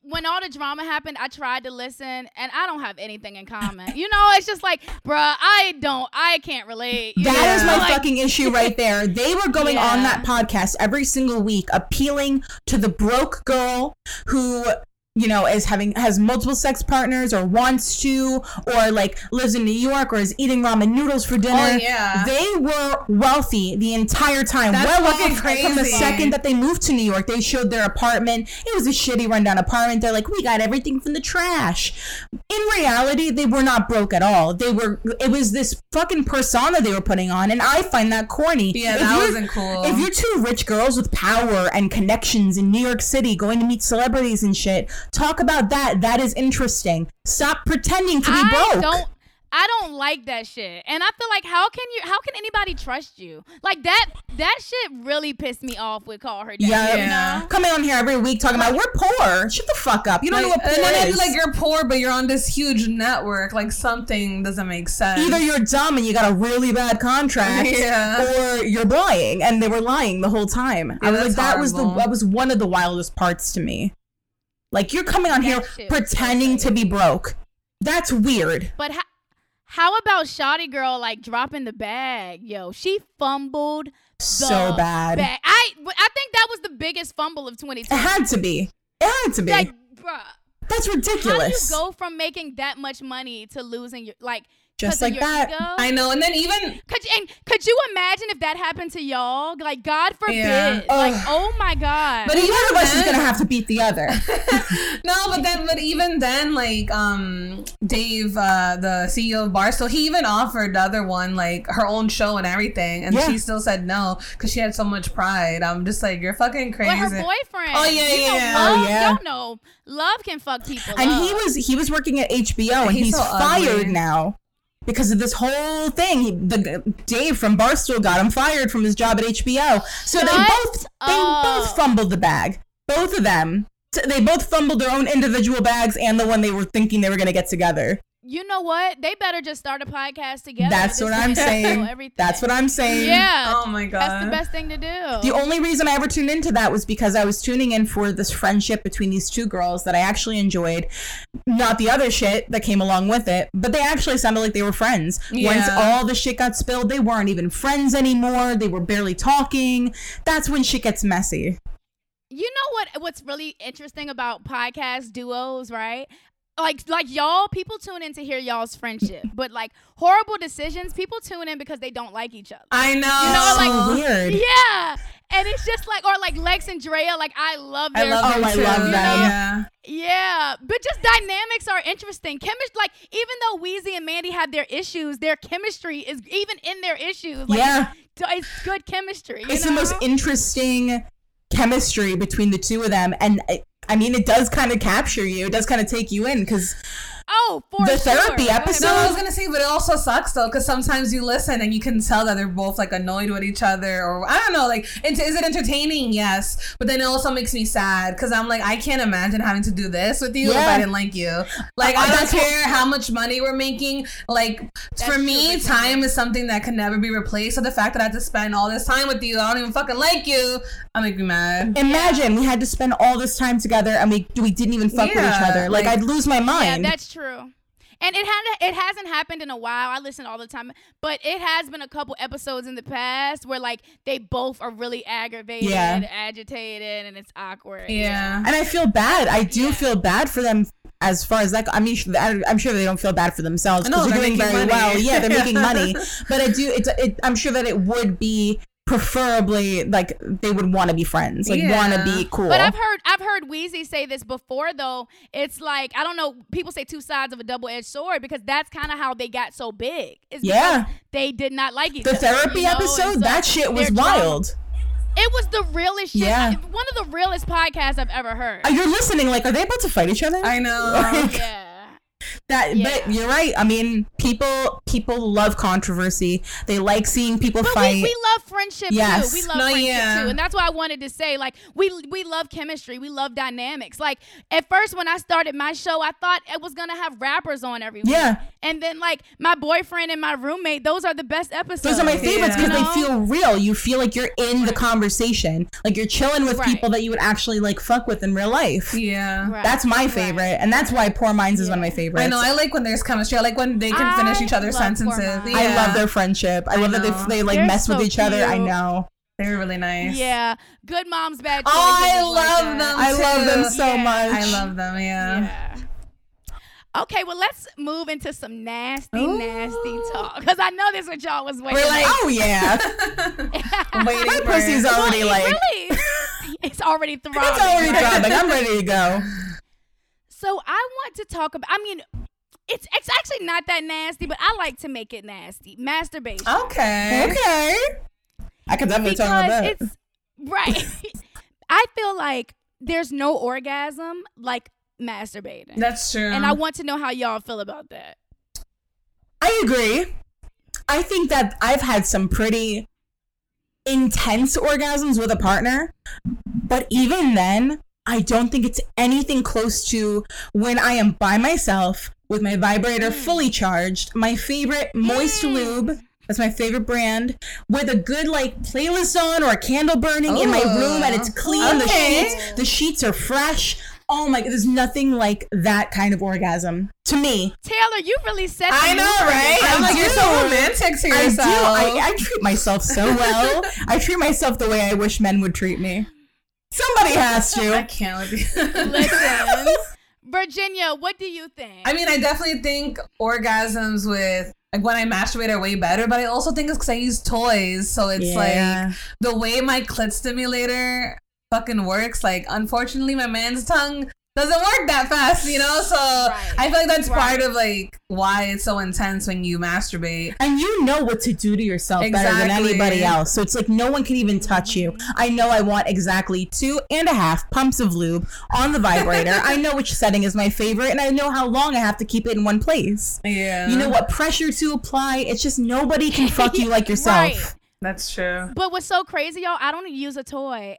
B: when all the drama happened, I tried to listen and I don't have anything in common. You know, it's just like, bruh, I don't I can't relate.
C: That is
B: know?
C: my
B: Like,
C: fucking issue right there. They were going on that podcast every single week, appealing to the broke girl who you know is having has multiple sex partners or wants to or like lives in New York or is eating ramen noodles for dinner.
D: Oh, yeah.
C: They were wealthy the entire time.
D: That's
C: well
D: fucking
C: off from the second that they moved to New York. They showed their apartment. It was a shitty rundown apartment. They're like, we got everything from the trash. In reality, they were not broke at all. They were. It was this fucking persona they were putting on, and I find that corny.
D: Yeah,
C: If
D: that wasn't cool.
C: If you're two rich girls with power and connections in New York City, going to meet celebrities and shit, talk about that. That is interesting. Stop pretending to be
B: I
C: broke.
B: don't I don't like that shit. And I feel like how can you how can anybody trust you? Like that that shit really pissed me off with call her dad.
C: Yeah.
B: You know?
C: Coming on here every week talking about we're poor. Shut the fuck up. You don't know what
D: and
C: poor
D: then it'd
C: is.
D: like you're poor, but you're on this huge network. Like something doesn't make sense.
C: Either you're dumb and you got a really bad contract,
D: Yeah.
C: or you're lying, and they were lying the whole time. I was like,
D: that's
C: that was the that was one of the wildest parts to me. Like you're coming on here
B: That shit was
C: pretending to be broke. That's weird.
B: But how, how about Shotty Girl like dropping the bag? Yo, she fumbled
C: So bad.
B: bag. I I think that was the biggest fumble of 2020.
C: It had to be. It had to be.
B: Like, bruh,
C: That's ridiculous.
B: how do you go from making that much money to losing your like
C: Just like that.
B: ego?
D: I know, and then even
B: Could you, and could you imagine if that happened to y'all? Like God forbid.
D: Yeah.
B: Like oh my god.
D: But
C: One
D: even
C: of us is gonna have to beat the other.
D: no, but then, but even then, like um, Dave, uh, the CEO of Barstool, he even offered the other one like her own show and everything, and
C: Yeah.
D: she still said no because she had so much pride. I'm just like, you're fucking crazy.
B: But her boyfriend.
D: Oh, yeah,
B: know,
D: yeah.
B: Love,
C: Oh, yeah.
B: Y'all know love can fuck people.
C: and
B: up.
C: he was he was working at HBO and
D: He's
C: he's,
D: so
C: fired
D: ugly.
C: now because of this whole thing. He, the Dave from Barstool got him fired from his job at HBO. So they both they
B: up.
C: both fumbled the bag. Both of them. So They both fumbled their own individual bags and the one they were thinking they were going to get together.
B: You know what? They better just start a podcast together.
C: That's what I'm saying. That's what I'm saying.
B: Yeah.
D: Oh my god,
B: That's the best thing to do.
C: The only reason I ever tuned into that was because I was tuning in for this friendship between these two girls that I actually enjoyed. Not the other shit that came along with it, but they actually sounded like they were friends. Once all the shit got spilled, they weren't even friends anymore. They were barely talking. That's when shit gets messy.
B: you know what what's really interesting about podcast duos, right? Like like y'all, people tune in to hear y'all's friendship. But like horrible decisions, people tune in because they don't like each other.
D: I know.
B: You know,
C: so
B: like-
C: weird.
B: Yeah. And it's just like or like Lex and Drea, like I love
D: I
B: their
D: love
C: Oh,
D: them
C: I
D: too.
C: love them.
D: Yeah.
B: Yeah, but just dynamics are interesting. Chemistry, like even though Weezy and Mandy have their issues, their chemistry is even in their issues. Like,
C: Yeah.
B: it's, it's good chemistry. you
C: It's the most interesting chemistry between the two of them. And uh, I, mean, it does kind of capture you. It does kind of take you in because
B: oh for
C: the
B: sure.
C: therapy episode-
D: No, I was gonna say, but it also sucks though, because sometimes you listen and you can tell that they're both like annoyed with each other, or I don't know, like, ent- is it entertaining? Yes, but then it also makes me sad because I'm like, I can't imagine having to do this with you if I didn't like you. Like,
C: Uh,
D: I don't
C: that's what-
D: care how much money we're making. Like, for me,
B: but
D: time is something that can never be replaced. So the fact that I have to spend all this time with you, I don't even fucking like you, I make me mad.
C: imagine we had to spend all this time together and we we didn't even fuck with each other. Like,
D: like-
C: I'd lose my mind.
B: Yeah,
C: mind.
B: that's true. And it had it hasn't happened in a while. I listen all the time, but it has been a couple episodes in the past where like they both are really aggravated,
C: Yeah.
B: agitated, and it's awkward.
D: Yeah.
C: and I feel bad. I do
B: Yeah.
C: feel bad for them as far as that. I mean, I- I'm sure they don't feel bad for themselves
D: No,
C: because they're
D: they're
C: doing very
D: money.
C: well. Yeah, they're making money. But I do. It's. It, I'm sure that it would be preferably like they would want to be friends, like want to be cool.
B: But I've heard I've heard Weezy say this before though. It's like I don't know. People say two sides of a double edged sword because that's kind of how they got so big. Is
C: Yeah.
B: they did not like each
C: the
B: other.
C: therapy
B: you know?
C: Episode,
B: so
C: that shit was
B: their drama-
C: wild.
B: It was the realest shit.
C: Yeah.
B: One of the realest podcasts I've ever heard.
C: Uh, You're listening, like, are they about to fight each other?
D: I know.
C: Like,
B: yeah.
C: That,
B: Yeah.
C: but you're right. I mean, people people love controversy. They like seeing people
B: But
C: fight.
B: we, we love friendship
C: Yes.
B: too. We love
D: No,
B: friendship
D: yeah.
B: too, and that's why I wanted to say like we we love chemistry. We love dynamics. Like at first when I started my show, I thought it was gonna have rappers on every week.
C: Yeah.
B: and then like my boyfriend and my roommate, those are the best episodes.
C: Those are my favorites because
B: You know?
C: they feel real. You feel like you're in the conversation, like you're chilling with
B: Right.
C: people that you would actually like fuck with in real life.
D: Yeah.
B: Right.
C: That's my
B: Right.
C: favorite, and that's why Poor Minds is one of my favorites.
D: I know. I like when there's chemistry. I like when they can finish
B: I
D: each other's sentences.
B: Poor Minds.
C: I love their friendship. I, love that they they like
B: They're
C: mess with
B: so
C: each other. I know.
D: They're really nice.
B: Yeah, good moms, bad choices.
D: Oh, I
B: is like
D: love
B: that.
D: them.
C: I love them so
B: Yeah.
C: much.
D: I love them. Yeah.
B: Yeah. Okay, well, let's move into some nasty,
D: Ooh.
B: nasty talk. Because I know this is what y'all was waiting
D: We're like,
C: Oh yeah,
D: Waiting
C: my
D: for
C: pussy's
D: it.
C: already
B: Well,
C: like
B: really, it's already throbbing.
C: it's already
B: right?
C: throbbing. I'm ready to go.
B: So I want to talk about. I mean, it's it's actually not that nasty, but I like to make it nasty. Masturbation.
D: Okay.
C: Okay, I could definitely talk about
B: because
C: that.
B: it's right. I feel like there's no orgasm like masturbating,
D: That's true.
B: and I want to know how y'all feel about that.
C: I agree. I think that I've had some pretty intense orgasms with a partner, but even then, I don't think it's anything close to when I am by myself with my vibrator fully charged, my favorite moist
B: Mm.
C: lube. That's my favorite brand. With a good like playlist on or a candle burning in my room and it's clean. The sheets, the sheets are fresh. Oh my god, there's nothing like that kind of orgasm. To me.
B: Taylor, you really said
D: I know, right? I'm like, you're so romantic to yourself.
C: I do. I, I treat myself so well. I treat myself the way I wish men would treat me. Somebody has to.
D: I can't with you.
B: Listen, Virginia, what do you think?
D: I mean, I definitely think orgasms with like when I masturbate are way better, but I also think it's because I use toys, so it's
C: Yeah.
D: like the way my clit stimulator fucking works. Like, unfortunately, my man's tongue doesn't work that fast, you know. So I feel like that's
B: Right.
D: part of like why it's so intense when you masturbate.
C: And you know what to do to yourself better than
D: Exactly.
C: anybody else. So it's like no one can even touch you. Mm-hmm. I know I want exactly two and a half pumps of lube on the vibrator. I know which setting is my favorite, and I know how long I have to keep it in one place.
D: Yeah,
C: You know what pressure to apply. It's just nobody can fuck you like yourself.
B: Right.
D: That's true.
B: But what's so crazy, y'all? I don't use a toy.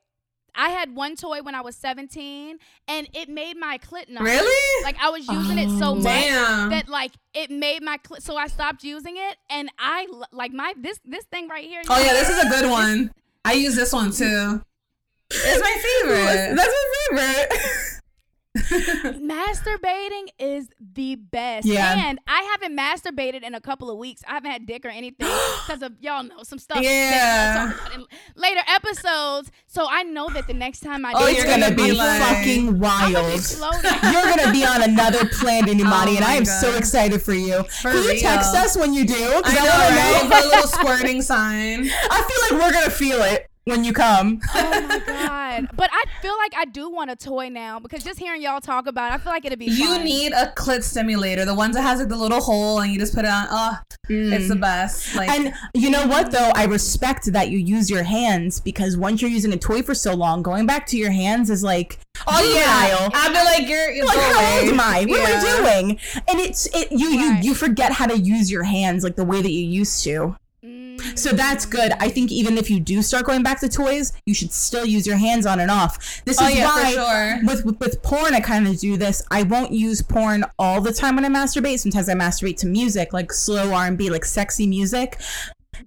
B: I had one toy when I was 17, and it made my clit numb.
D: Really?
B: Like I was using it so
C: Oh.
B: much that like it made my clit. So I stopped using it, and I like my this this thing right here.
D: Oh yeah, this is a good one. I use this one too. It's my favorite.
C: That's my favorite.
B: Masturbating is the best.
C: Yeah.
B: And I haven't masturbated in a couple of weeks. I haven't had dick or anything because of y'all know some stuff.
D: Yeah.
B: talk about in later episodes. So I know that the next time I oh, do
D: Oh,
C: it's
D: you're
C: gonna,
D: gonna
C: be
D: be like-
C: fucking
B: I'm gonna
C: wild. You're gonna be on another planet, Imani,
D: Oh
C: and I
D: my
C: am so excited for you.
D: For
C: Can you
D: real.
C: text us when you do? 'Cause
D: I know,
C: wanna
D: right? Put a little squirting sign.
C: I feel like we're gonna feel it when you come.
B: Oh my god! But I feel like I do want a toy now because just hearing y'all talk about, it, I feel like it'd be.
D: You
B: fun.
D: need a clit stimulator, the ones that has like the little hole and you just put it on. Oh, it's the mm. best. Like,
C: And you know what though? I respect that you use your hands because once you're using a toy for so long, going back to your hands is like
D: oh yeah,
C: juvenile.
D: I'd be like, you're, you're
C: like how old am I? What
D: Yeah.
C: am I doing? And it's it you
B: Right.
C: you you forget how to use your hands like the way that you used to. So that's good. I think even if you do start going back to toys, you should still use your hands on and off. This
D: Oh,
C: is
D: yeah,
C: why
D: sure.
C: with, with with porn I kind of do this. I won't use porn all the time when I masturbate. Sometimes I masturbate to music like slow R&B, like sexy music.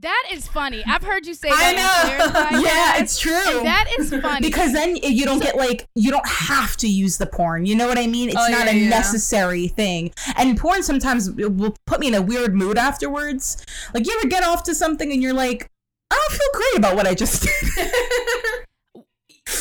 B: That is funny. I've heard you say
D: I
B: that.
D: know.
C: Yeah, it's true.
B: and that is funny
C: Because then you don't get like you don't have to use the porn. You know what I mean? It's
D: Oh,
C: not
D: yeah,
C: a
D: yeah.
C: necessary thing. And porn sometimes will put me in a weird mood afterwards. Like you ever get off to something and you're like, I don't feel great about what I just did.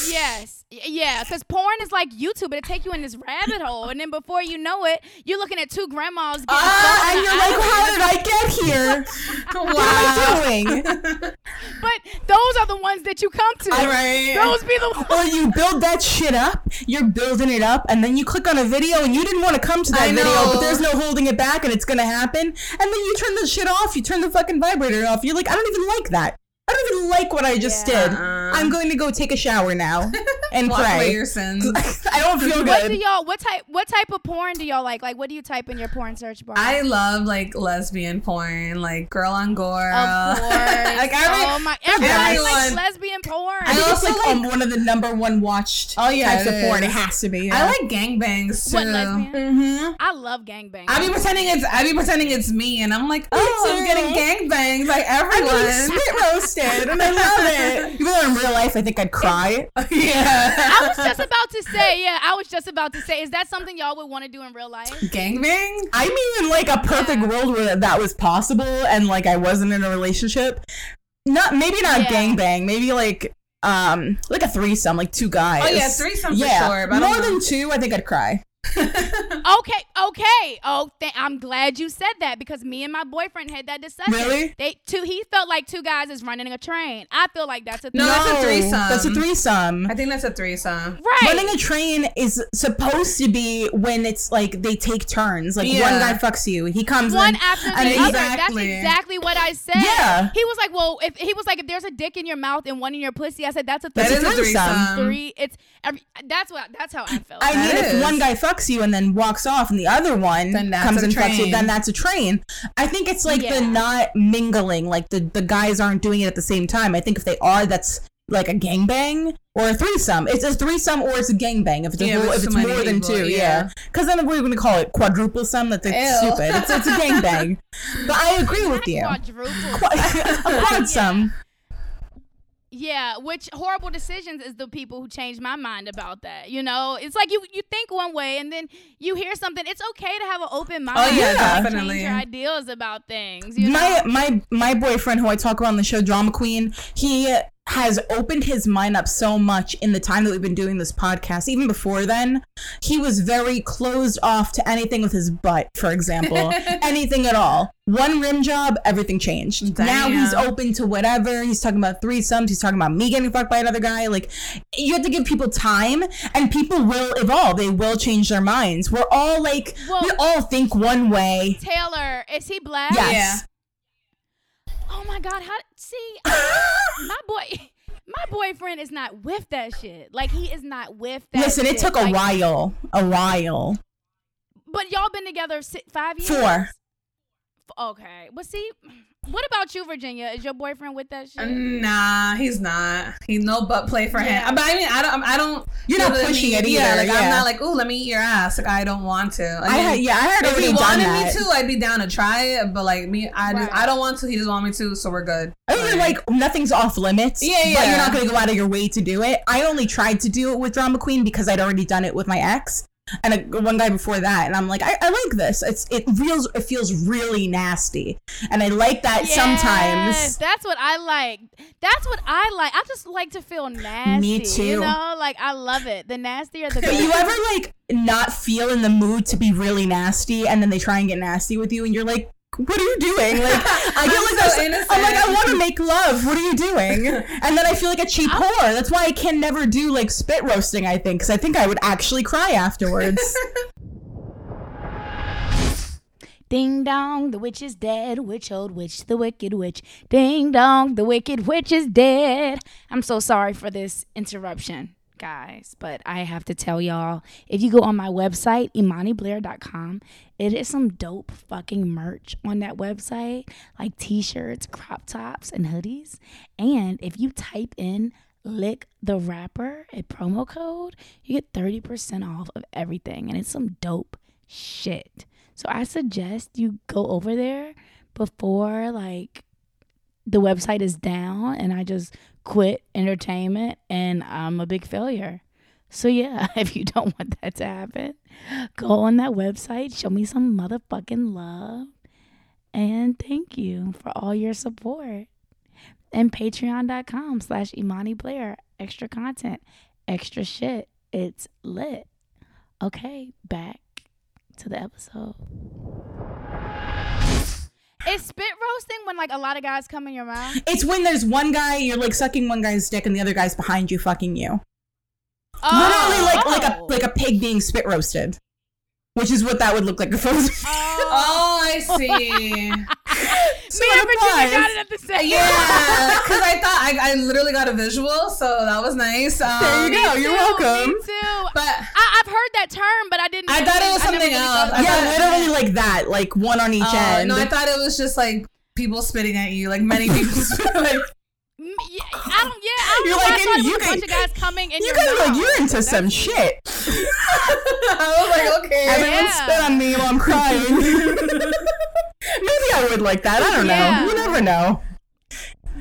B: Yes. Y- Yeah, because porn is like YouTube. It'll take you in this rabbit hole. And then before you know it, you're looking at two grandmas getting
C: Ah, and you're like,
B: alley.
C: how did I get here? What am I doing?
B: But those are the ones that you come to.
D: Right.
B: Those be the
C: Or
B: ones.
C: you build that shit up, you're building it up, and then you click on a video and you didn't want to come to that video, but there's no holding it back and it's gonna happen. And then you turn the shit off, you turn the fucking vibrator off. You're like, I don't even like that. I don't even like what I just
B: Yeah.
C: did. I'm going to go take a shower now. and
D: Walk away
C: pray.
D: your sins.
C: I don't feel good.
B: What do
C: good.
B: y'all? What type? What type of porn do y'all like? Like, what do you type in your porn search bar?
D: I love like lesbian porn, like girl on girl.
B: Of course.
D: like every,
B: oh my! Everybody likes lesbian porn.
C: I think
D: also
C: like,
D: like-
C: um, one of the number one watched
D: Oh, yeah,
C: types
D: it
C: of porn. It has to be.
D: I
C: yeah.
D: like gangbangs too.
B: what lesbian?
C: Mm-hmm.
B: I love gangbang.
D: I be pretending it's I be pretending it's me, and I'm like, oh, I'm
C: too.
D: getting gangbangs like
C: I'm
D: everyone.
C: getting spit roasted, and I love it. Even though in real life, I think I'd cry.
D: yeah,
B: I was just about to say, yeah, I was just about to say, is that something y'all would want to do in real life?
D: gangbang.
C: I mean, like a perfect
B: Yeah.
C: world where that was possible, and like I wasn't in a relationship. Not maybe not
B: Yeah.
C: gangbang, maybe like um like a threesome, like two guys.
D: Oh yeah, threesome
C: yeah,
D: for sure. But
C: more than two, I think I'd cry.
B: Okay, okay. Oh, th- I'm glad you said that because me and my boyfriend had that discussion.
C: Really?
B: They two. He felt like two guys is running a train. I feel like that's a
D: No, that's a threesome.
C: That's a threesome.
D: I think that's a threesome.
B: right.
C: Running a train is supposed to be when it's like they take turns. Like
D: Yeah.
C: one guy fucks you, he comes
B: one
C: in,
B: after the
C: and
B: other.
D: Exactly.
B: That's exactly what I said.
C: Yeah.
B: He was like, "Well, if he was like, if there's a dick in your mouth and one in your pussy," I said, "That's a threesome."
D: is a threesome.
B: Three. It's every. That's what. That's how I felt.
C: I
D: That
C: mean, if one guy fucks you and then walks off, and the other one comes
D: a
C: and fucks you, then that's a train. I think it's like
B: Yeah.
C: the not mingling, like the the guys aren't doing it at the same time. I think if they are, that's like a gangbang or a threesome. It's a threesome or it's a gangbang. If it's,
D: Yeah,
C: whole, if it's
D: so many
C: more than two,
D: yeah.
C: yeah. Because then we're going to call it quadruple sum. That's it's stupid. It's, it's a gangbang. but I agree with you.
B: Quadruple.
C: a quad sum.
B: Yeah, which horrible decisions is the people who change my mind about that. You know, it's like you you think one way and then you hear something. It's okay to have an open oh, mind.
D: Oh, yeah, definitely.
B: Change your ideas about things. You
C: my
B: know?
C: my my boyfriend who I talk about on the show Drama Queen, he has opened his mind up so much in the time that we've been doing this podcast. Even before then, he was very closed off to anything with his butt, for example. anything at all. One rim job, everything changed. Now he's open to whatever. He's talking about threesomes. He's talking about me getting fucked by another guy. Like, you have to give people time, and people will evolve. They will change their minds. We're all like,
B: Well-
C: we all think one way.
B: Taylor, is he black?
C: Yes.
B: Oh my God! How? See, my boy, my boyfriend is not with that shit. Like he is not with that.
C: Listen, it took a
B: Like,
C: while. A while.
B: But y'all been together five years.
C: Four.
B: Okay. Well, see, what about you, Virginia? Is your boyfriend with that shit?
D: Nah, he's not. He's no butt play for
B: Yeah.
D: him. But I mean, I don't. I don't.
C: You're not pushing
D: need-
C: it
D: Yeah,
C: either,
D: like I'm not like, ooh, let me eat your ass. Like I don't want to. I,
C: I had, yeah, I heard
D: If
C: already
D: he wanted
C: that.
D: me to, I'd be down to try it. But like me, I just,
B: Right.
D: I don't want to. He doesn't want me to, so we're good.
C: I mean, like nothing's off limits.
D: Yeah, yeah.
C: But
D: yeah.
C: you're not going to go out of your way to do it. I only tried to do it with Drama Queen because I'd already done it with my ex and a, one guy before that, and I'm like, I, I like this. It's it feels it feels really nasty, and I like that
B: Yes,
C: sometimes.
B: That's what I like. That's what I like. I just like to feel nasty.
C: Me too.
B: You know, like I love it. The nastier, the better.
C: you ever like not feel in the mood to be really nasty, and then they try and get nasty with you, and you're like, "What are you doing?" Like I get
D: I'm
C: like
D: so
C: this. I'm like, I want to make love. What are you doing? And then I feel like a cheap whore. That's why I can never do like spit roasting. I think because I think I would actually cry afterwards.
B: Ding dong, the witch is dead. Witch, old witch, the wicked witch. Ding dong, the wicked witch is dead. I'm so sorry for this interruption, guys, but I have to tell y'all if you go on my website, imaniblair.com, it is some dope fucking merch on that website, like t shirts, crop tops, and hoodies. And if you type in lick the rapper, a promo code, you get 30% off of everything. And it's some dope shit. So I suggest you go over there before like the website is down and I just quit entertainment and I'm a big failure. So yeah, if you don't want that to happen, go on that website, show me some motherfucking love, and thank you for all your support. And patreon.com slash Imani Blair. Extra content, extra shit. It's lit. Okay, back to the episode. Is spit roasting when like a lot of guys come in your mouth?
C: it's when there's one guy you're like sucking one guy's dick, and the other guy's behind you fucking you.
B: Oh,
C: Literally, like like a
B: oh.
C: like a pig being spit roasted, which is what that would look like if it was.
B: Oh.
D: Oh, I see.
B: Me and Virginia got it at the same
D: Yeah, because I thought I, I literally got a visual, so that was nice. Um,
C: There you go. You're
B: too,
C: welcome.
B: Me too.
D: But
B: I, I've heard that term, but I didn't.
D: I thought it was something
B: really
D: else.
B: thought
C: Yeah,
D: thought-
C: literally like that, like one on each
D: uh,
C: end.
D: no, I thought it was just like people spitting at you, like many people. like,
B: yeah, I don't. Yeah, I don't
C: You're
B: know.
C: like,
B: I thought it
C: you
B: was a bunch of guys coming in
C: you guys are like you're into some
B: That's-
C: shit.
D: I was like, okay.
C: Everyone
B: Yeah.
C: spit on me while I'm crying. Maybe I would like that. I don't
B: Yeah.
C: know. You never know.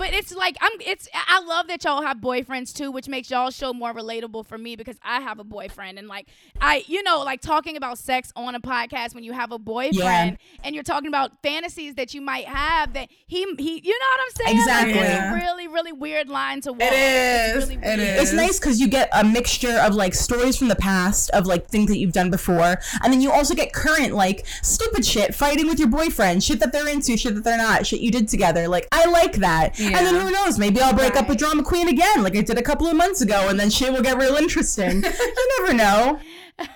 B: But it's like I'm. It's. I love that y'all have boyfriends too, which makes y'all show more relatable for me because I have a boyfriend and like I, you know, like talking about sex on a podcast when you have a boyfriend and you're talking about fantasies that you might have that he he. You know what I'm saying?
C: Exactly.
B: Like, it's
D: Yeah.
B: a really really weird line to walk.
D: It
B: It's really
D: It
B: weird.
D: is.
C: It's nice because you get a mixture of like stories from the past of like things that you've done before, and then you also get current like stupid shit, fighting with your boyfriend, shit that they're into, shit that they're not, shit you did together. Like I like that. And then who knows? Maybe I'll break up with drama queen again, like I did a couple of months ago, and then shit will get real interesting. you never know.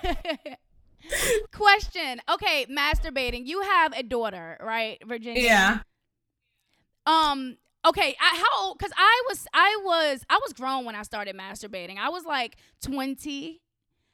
B: Question. Okay, masturbating. You have a daughter, right, Virginia?
D: yeah.
B: Um. Okay. I, how old? Because I was, I was, I was grown when I started masturbating. I was like twenty.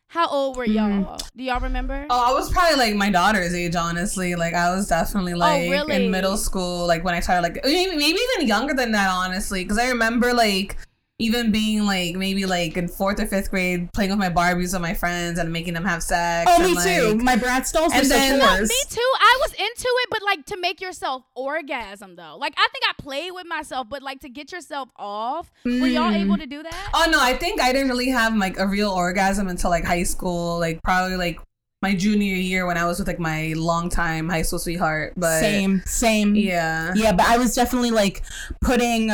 B: How old were
C: Mm-hmm.
B: y'all? Do y'all remember?
D: Oh, I was probably like my daughter's age, honestly. Like I was definitely like
B: Oh, really?
D: in middle school, like when I started, like maybe, maybe even younger than that, honestly. Because I remember like even being like maybe like in fourth or fifth grade, playing with my Barbies with my friends and making them have sex.
C: Oh,
D: and,
C: me
D: like,
C: too. My Bratz dolls were
D: and
C: so
D: then-
B: Me too. I was into it, but like to make yourself orgasm though. Like I think I played with myself, but like to get yourself off. Were y'all
C: Mm.
B: able to do that?
D: Oh no, I think I didn't really have like a real orgasm until like high school, like probably like my junior year when I was with like my longtime high school sweetheart. But
C: same, same.
D: yeah,
C: Yeah, but I was definitely like putting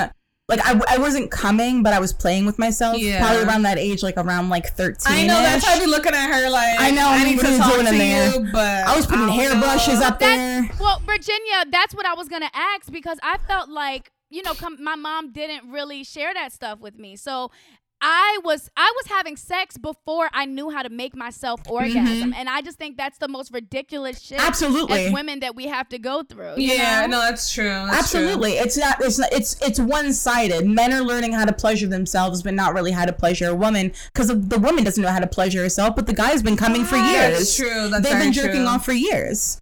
C: like I, I wasn't coming, but I was playing with myself.
D: Yeah.
C: Probably around that age, like around like thirteen.
D: I know that's why I be looking at her like
C: I know,
D: I need to
C: really
D: talk
C: doing
D: to
C: in there.
D: you, but
C: I was putting
D: I don't
C: hairbrushes
D: know.
C: up there.
B: Well, Virginia. That's what I was gonna ask because I felt like you know, com- my mom didn't really share that stuff with me, so. I was I was having sex before I knew how to make myself orgasm, and I just think that's the most ridiculous shit.
C: Mm-hmm. Absolutely.
B: as women that we have to go through. you
D: Yeah,
B: know?
D: no, that's true. That's true.
C: Absolutely, it's not. It's not. It's it's one sided. Men are learning how to pleasure themselves, but not really how to pleasure a woman because the woman doesn't know how to pleasure herself. But the guy's been coming for years.
D: That's true. That's
C: They've
D: very
C: been jerking
D: true.
C: off for years.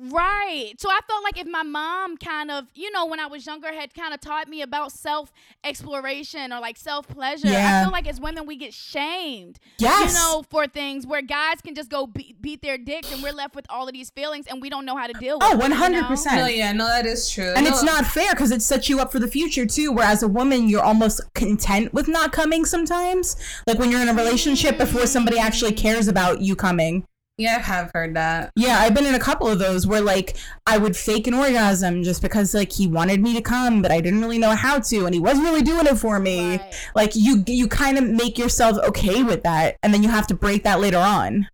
B: Right. So I felt like if my mom kind of, you know, when I was younger had kind of taught me about self exploration or like self pleasure,
C: Yeah.
B: I feel like as women we get shamed.
C: Yes.
B: You know, for things where guys can just go be- beat their dicks and we're left with all of these feelings and we don't know how to deal with
C: Oh,
B: it. you know?
C: 100%.
D: No, yeah, no, that is true.
C: And
D: No,
C: it's not fair because it sets you up for the future too. Whereas a woman, you're almost content with not coming sometimes. Like when you're in a relationship mm-hmm. before somebody actually cares about you coming.
D: Yeah, I have heard that.
C: Yeah, I've been in a couple of those where like I would fake an orgasm just because like he wanted me to come, but I didn't really know how to, and he wasn't really doing it for me.
B: Right.
C: Like you, you kind of make yourself okay with that, and then you have to break that later on.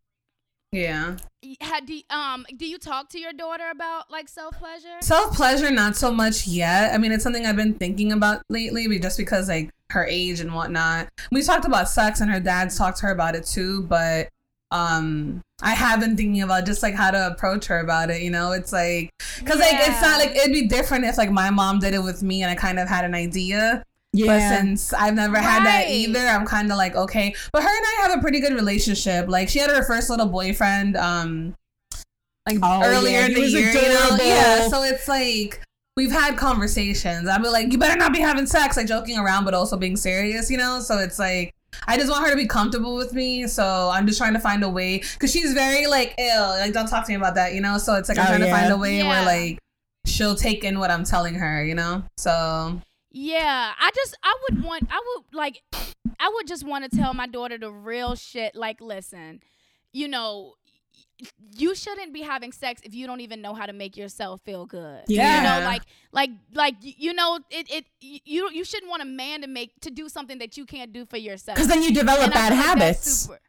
D: Yeah.
B: Had, do, you, um, do you talk to your daughter about like self pleasure?
D: Self pleasure, not so much yet. I mean, it's something I've been thinking about lately, but just because like her age and whatnot. We talked about sex, and her dad's talked to her about it too. But um, I have been thinking about just like how to approach her about it. You know, it's like because like it's not like it'd be different if like my mom did it with me, and I kind of had an idea. Yeah. But
C: Yeah,
D: since I've never had that either, I'm kind of like okay. But her and I have a pretty good relationship. Like she had her first little boyfriend, um, like
C: Oh,
D: earlier
C: yeah,
D: in
C: he
D: the year. You know? Yeah, so it's like we've had conversations. I'd be like, you better not be having sex, like joking around, but also being serious. You know, so it's like. I just want her to be comfortable with me, so I'm just trying to find a way because she's very like ill, like don't talk to me about that, you know. So it's like I'm
C: Oh,
D: trying to find a way
B: Yeah.
D: where like she'll take in what I'm telling her, you know. So
B: Yeah, I just I would want I would like I would just want to tell my daughter the real shit like listen, you know, y- you shouldn't be having sex if you don't even know how to make yourself feel good.
C: Yeah.
B: You know, like like like you know, it it you you shouldn't want a man to make to do something that you can't do for yourself.
C: because then you develop
B: And
C: bad
B: like
C: habits.
B: super-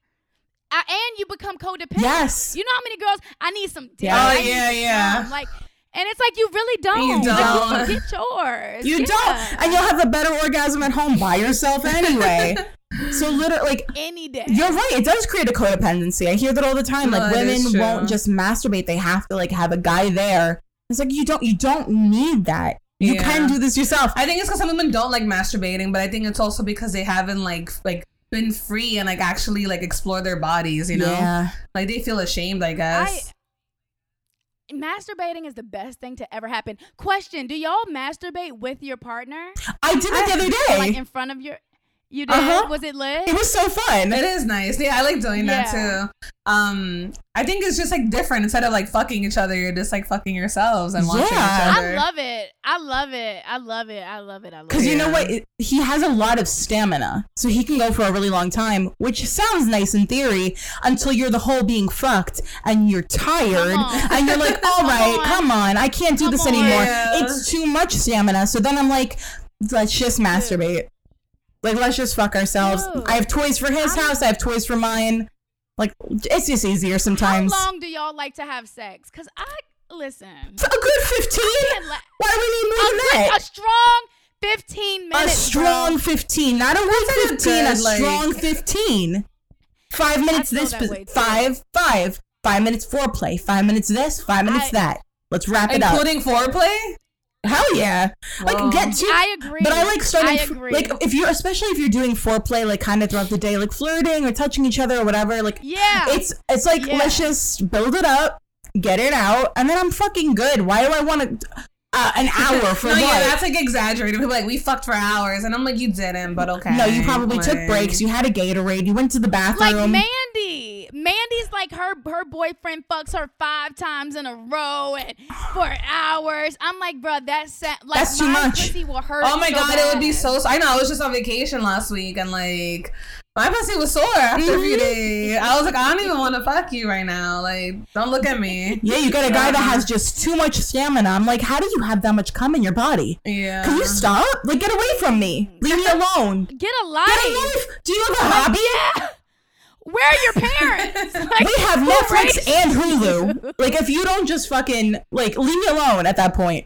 B: I, and you become codependent.
C: Yes.
B: You know how many girls I need some dick.
C: Yeah.
D: Oh,
B: need
D: yeah,
B: some
D: yeah.
B: Like and it's like you really don't.
D: You don't.
B: you get yours.
C: You
B: Yeah.
C: don't, and you'll have a better orgasm at home by yourself anyway. so literally, like
B: any day.
C: You're right. It does create a codependency. I hear that all the time.
D: No,
C: like women won't just masturbate; they have to like have a guy there. It's like you don't you don't need that. You
D: Yeah.
C: can do this yourself.
D: I think it's because some women don't like masturbating, but I think it's also because they haven't like like been free and like actually like explore their bodies. You know,
C: Yeah.
D: like they feel ashamed. I guess.
B: Masturbating is the best thing to ever happen. Question: Do y'all masturbate with your partner,
C: I did it the other day.
B: like in front of your? You did?
C: Uh-huh.
B: Was it lit?
C: it was so fun.
D: It is nice. Yeah, I like doing that too. Um, I think it's just like different. Instead of like fucking each other, you're just like fucking yourselves and watching
C: Yeah.
D: each other.
B: I love it. I love it. I love it. I love it. I love it.
C: Because you know what? It- He has a lot of stamina. So he can go for a really long time, which sounds nice in theory until you're the whole being fucked and you're tired and you're like, all right, Come
B: on.
C: come on. I can't do
B: Come
C: this
B: on.
C: anymore.
D: Yeah.
C: It's too much stamina. So then I'm like, let's just masturbate. Like, let's just fuck ourselves.
B: Dude.
C: I have toys for his
B: I'm-
C: house. I have toys for mine. Like, it's just easier sometimes.
B: How long do y'all like to have sex? Cause I listen.
C: A good 15?
B: la-
C: Why do we need
B: A,
C: more than
B: good- a strong fifteen minutes.
C: A
B: minutes.
C: strong
B: bro.
C: 15. Not a weak
D: That's a
C: 15, a
D: good, like-
C: strong 15. Five minutes this,
B: that way, too.
C: five, five. Five minutes foreplay. Five minutes this, five minutes
B: I-
C: that. Let's wrap it up.
D: Including foreplay.
C: Hell yeah.
D: Whoa.
C: Like, get to
B: I agree.
C: But I like starting,
B: I agree.
C: like, if you're, especially if you're doing foreplay, like, kind of throughout the day, like flirting or touching each other or whatever, like,
B: yeah.
C: it's, it's like,
B: Yeah.
C: let's just build it up, get it out, and then I'm fucking good. Why do I want to, uh, an hour for
D: no,
C: what?
D: yeah, that's like exaggerated. People are like we fucked for hours, and I'm like, you didn't, but okay.
C: no, you probably took breaks. You had a Gatorade. You went to the
B: like
C: bathroom.
B: Mandy. Mandy's like her her boyfriend fucks her five times in a row and for hours. I'm like, bro, that's sa- like
C: That's too
B: my
C: much.
B: pussy will hurt.
D: Oh my
B: so
D: god, it would be so. I know. I was just on vacation last week, and like my pussy was sore after a few
C: Mhm.
D: days. I was like, I don't even want to fuck you right now. Like, don't look at me.
C: Yeah, you got a guy that has just too much stamina. I'm like, how do you have that much cum in your body?
D: Yeah.
C: Can you stop? Like, get away from me. Leave me alone.
B: Get a life.
C: Get a life. Do you have a hobby?
B: Yeah. Where are your parents? Like,
C: We have Netflix
B: raised
C: and? Hulu. Like, if you don't just fucking like leave me alone at that point.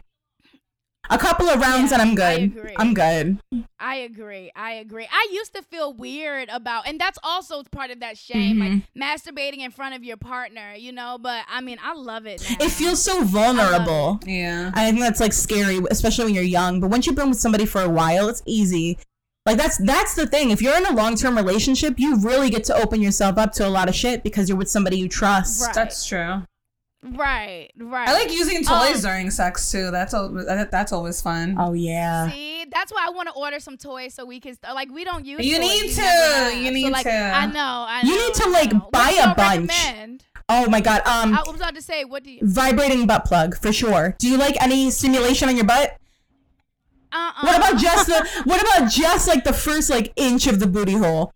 C: A couple of rounds
B: Yeah,
C: and I'm
B: I
C: good.
B: agree.
C: I'm good.
B: I agree. I agree. I used to feel weird about, and that's also part of that shame, like
C: Mm-hmm.
B: masturbating in front of your partner, you know. But I mean, I love it now.
C: It feels so vulnerable.
D: yeah.
C: I think that's like scary, especially when you're young. But once you've been with somebody for a while, it's easy. Like that's that's the thing. If you're in a long term relationship, you really get to open yourself up to a lot of shit because you're with somebody you trust.
B: Right.
D: That's true.
B: Right, right.
D: I like using toys
B: Um,
D: during sex too. That's al- that's always fun.
C: Oh yeah.
B: See, that's why I want to order some toys so we can st- like we don't use.
D: You
B: toys,
D: need to.
B: never have.
D: You
B: So,
D: need
B: like,
D: to.
B: I know. I know, You
C: need to, like,
B: know.
C: buy
B: What
C: a
B: y'all
C: bunch.
B: recommend?
C: Oh my god. Um,
B: I was about to say, what do you?
C: vibrating butt plug for sure. Do you like any stimulation on your butt?
B: Uh,
C: What about just the? What about just like the first like inch of the booty hole?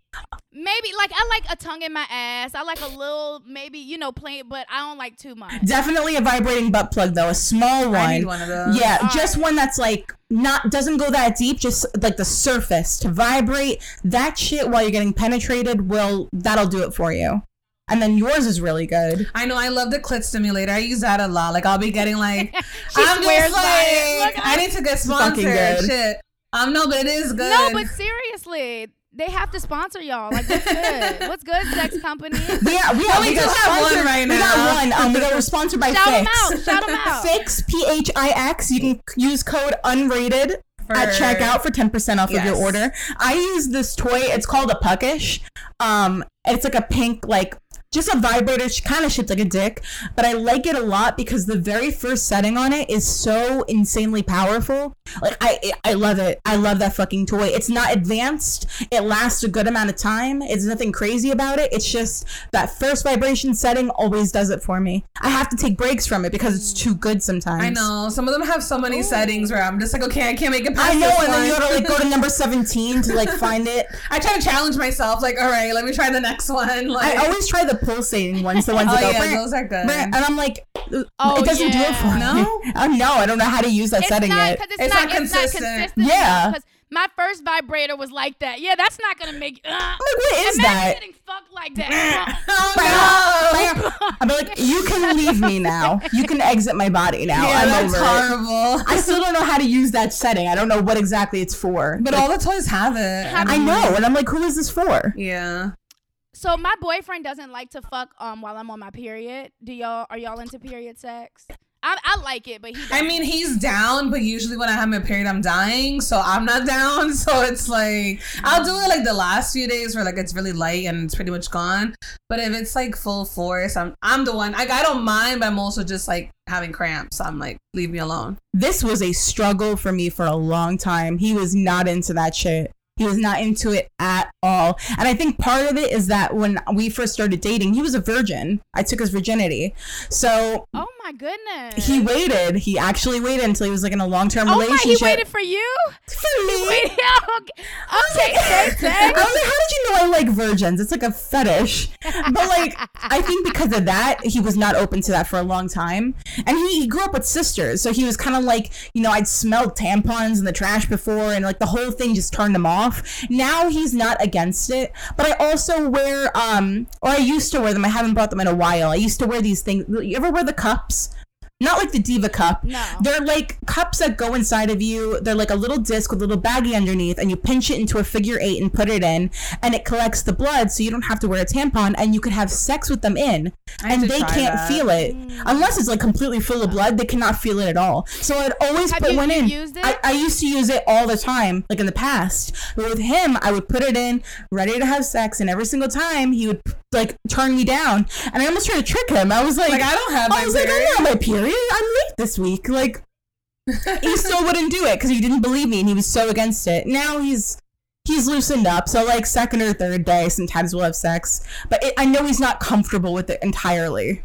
B: maybe like I like a tongue in my ass. I like a little maybe you know plain, but I don't like too much.
C: Definitely a vibrating butt plug though, a small one.
D: I need one of those.
C: Yeah,
B: All
C: just
B: right.
C: one that's like not doesn't go that deep, just like the surface to vibrate. That shit while you're getting penetrated will that'll do it for you. And then yours is really good.
D: I know. I love the clit stimulator. I use that a lot. Like I'll be getting like, I'm
B: swears
D: just like,
B: Look,
D: I need to get
C: fucking
D: sponsored.
C: good.
D: Shit. Um, no, but it is good.
B: No, but seriously, they have to sponsor y'all. Like, what's good? what's good, sex company?
C: Yeah, we,
D: No, we
C: we
D: do
C: got
D: have one
C: sponsored-
D: right
C: We got one. Um, we got we're sponsored by
B: Shout 'em
C: Phix.
B: out. Shout 'em out.
C: Phix P H I X. You can use code unrated at checkout for 10% off of your order. I use this toy. It's called a puckish. Um, it's like a pink, like just a vibrator, kind of shaped like a dick. But I like it a lot because the very first setting on it is so insanely powerful. Like I, I love it. I love that fucking toy. It's not advanced. It lasts a good amount of time. It's nothing crazy about it. It's just that first vibration setting always does it for me. I have to take breaks from it because it's too good sometimes.
D: I know some of them have so many settings where I'm just like, okay, I can't make it past
C: I know, and then you gotta like go to number seventeen to like find it.
D: I try to challenge myself, like, all right, let me try the next one. Like,
C: I always try the pulsating ones, the ones
D: oh
C: that go.
D: yeah, those are good.
C: and I'm like,
B: Oh,
C: it doesn't do it for
B: yeah.
C: me.
D: No?
C: Oh no, I don't know how to use that
B: It's
C: setting
B: not
C: yet.
B: it's,
D: It's
B: not,
D: not
B: it's not
D: consistent.
B: consistent.
C: Yeah.
B: Because my first vibrator was like that. Yeah, that's not gonna make. Uh,
C: I'm like, what is
B: imagine
C: that?
B: getting fucked like that.
D: oh no.
C: I'm like, you can leave me now. You can exit my body now.
D: Yeah,
C: I'm
D: that's
C: over it.
D: horrible.
C: I still don't know how to use that setting. I don't know what exactly it's for.
D: but all the toys have it.
B: Have-
C: I know, and I'm like, who is this for?
D: yeah.
B: So my boyfriend doesn't like to fuck um while I'm on my period. Do y'all are y'all into period sex? I, I like it, but he.
D: I mean, he's down, but usually when I have my period, I'm dying, so I'm not down. So it's like I'll do it like the last few days where like it's really light and it's pretty much gone. But if it's like full force, I'm I'm the one. Like I don't mind, but I'm also just like having cramps. So I'm like, leave me alone.
C: This was a struggle for me for a long time. He was not into that shit. He was not into it at all. And I think part of it is that when we first started dating, he was a virgin. I took his virginity. So
B: oh my goodness.
C: he waited. He actually waited until he was like in a long term
B: Oh my,
C: relationship.
B: he waited for you.
C: for me.
B: Wait, okay, okay, say, say.
C: I was like, how did you know I like virgins? It's like a fetish. But like, I think because of that, he was not open to that for a long time. And he, he grew up with sisters. So he was kind of like, you know, I'd smelled tampons in the trash before and like the whole thing just turned him off. Now he's not against it. But I also wear, um, or I used to wear them. I haven't bought them in a while. I used to wear these things. You ever wear the cups? Not like the Diva cup.
B: No.
C: They're like cups that go inside of you. They're like a little disc with a little baggie underneath, and you pinch it into a figure eight and put it in, and it collects the blood so you don't have to wear a tampon, and you could have sex with them in.
D: I
C: and they can't
D: that.
C: feel it. Unless it's like completely full of blood, they cannot feel it at all. So I'd always
B: Have
C: put
B: you-
C: one
B: you
C: in.
B: used it?
C: I, I used to use it all the time, like in the past. But with him, I would put it in, ready to have sex, and every single time he would like turn me down. And I almost tried to trick him. I was like,
D: Like I don't have
C: I
D: my
C: was like. I'm not my period. I'm late this week. Like, he still wouldn't do it because he didn't believe me and he was so against it. Now he's he's loosened up. So like second or third day, sometimes we'll have sex, but it, I know he's not comfortable with it entirely.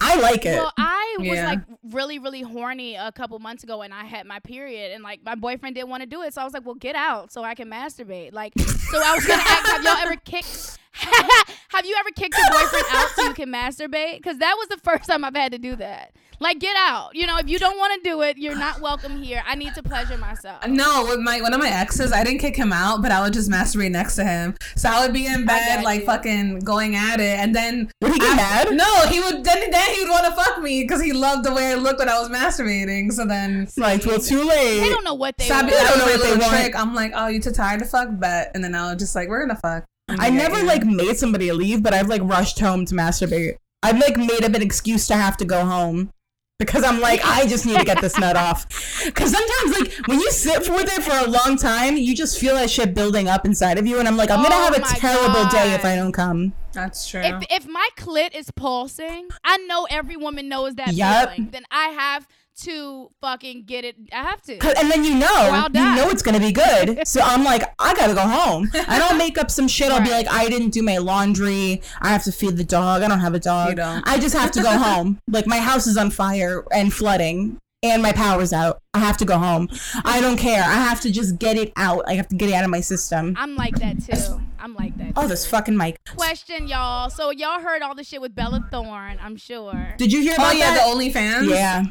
C: I like it.
B: Well, I was
D: Yeah.
B: like really, really horny a couple months ago, and I had my period, and like my boyfriend didn't want to do it, so I was like, "Well, get out, so I can masturbate." Like, so I was gonna ask, have y'all ever kicked? have you ever kicked your boyfriend out so you can masturbate? Because that was the first time I've had to do that. Like, get out. You know, if you don't want to do it, you're not welcome here. I need to pleasure myself.
D: No, with my one of my exes, I didn't kick him out, but I would just masturbate next to him. So I would be in bed, like
B: you.
D: fucking going at it, and then
C: Would he get mad?
D: No, he would. Then, then he would want to fuck me because he loved the way I looked when I was masturbating. So then,
C: like, well, too late.
B: They don't know what they
D: so I'd be
B: want.
D: that
C: don't know what they
D: little
C: want.
D: trick. I'm like, oh, you too tired to fuck? Bet. And then I was just like, we're gonna fuck. I'm
C: I never like made somebody leave, but I've like rushed home to masturbate. I've like made up an excuse to have to go home because I'm like I just need to get this nut off. Because sometimes like when you sit with it for a long time, you just feel that shit building up inside of you, and I'm like I'm gonna
B: Oh
C: have a
B: my
C: terrible day if I don't come.
D: That's true.
B: If if my clit is pulsing, I know every woman knows that
C: Yup.
B: feeling. Then I have to fucking get it. I have to.
C: And then you know, you know it's gonna be good. So I'm like, I gotta go home. I don't make up some shit. I'll be like, I didn't do my laundry. I have to feed the dog. I don't have a dog.
D: You don't.
C: I just have to go home. Like my house is on fire and flooding, and my power's out. I have to go home. I don't care. I have to just get it out. I have to get it out of my system.
B: I'm like that too. I'm like that.
C: Oh,
B: too.
C: this fucking mic.
B: question, y'all. So y'all heard all the shit with Bella Thorne, I'm sure.
C: Did you hear
D: oh
C: about
D: yeah,
C: that?
D: the OnlyFans.
C: yeah.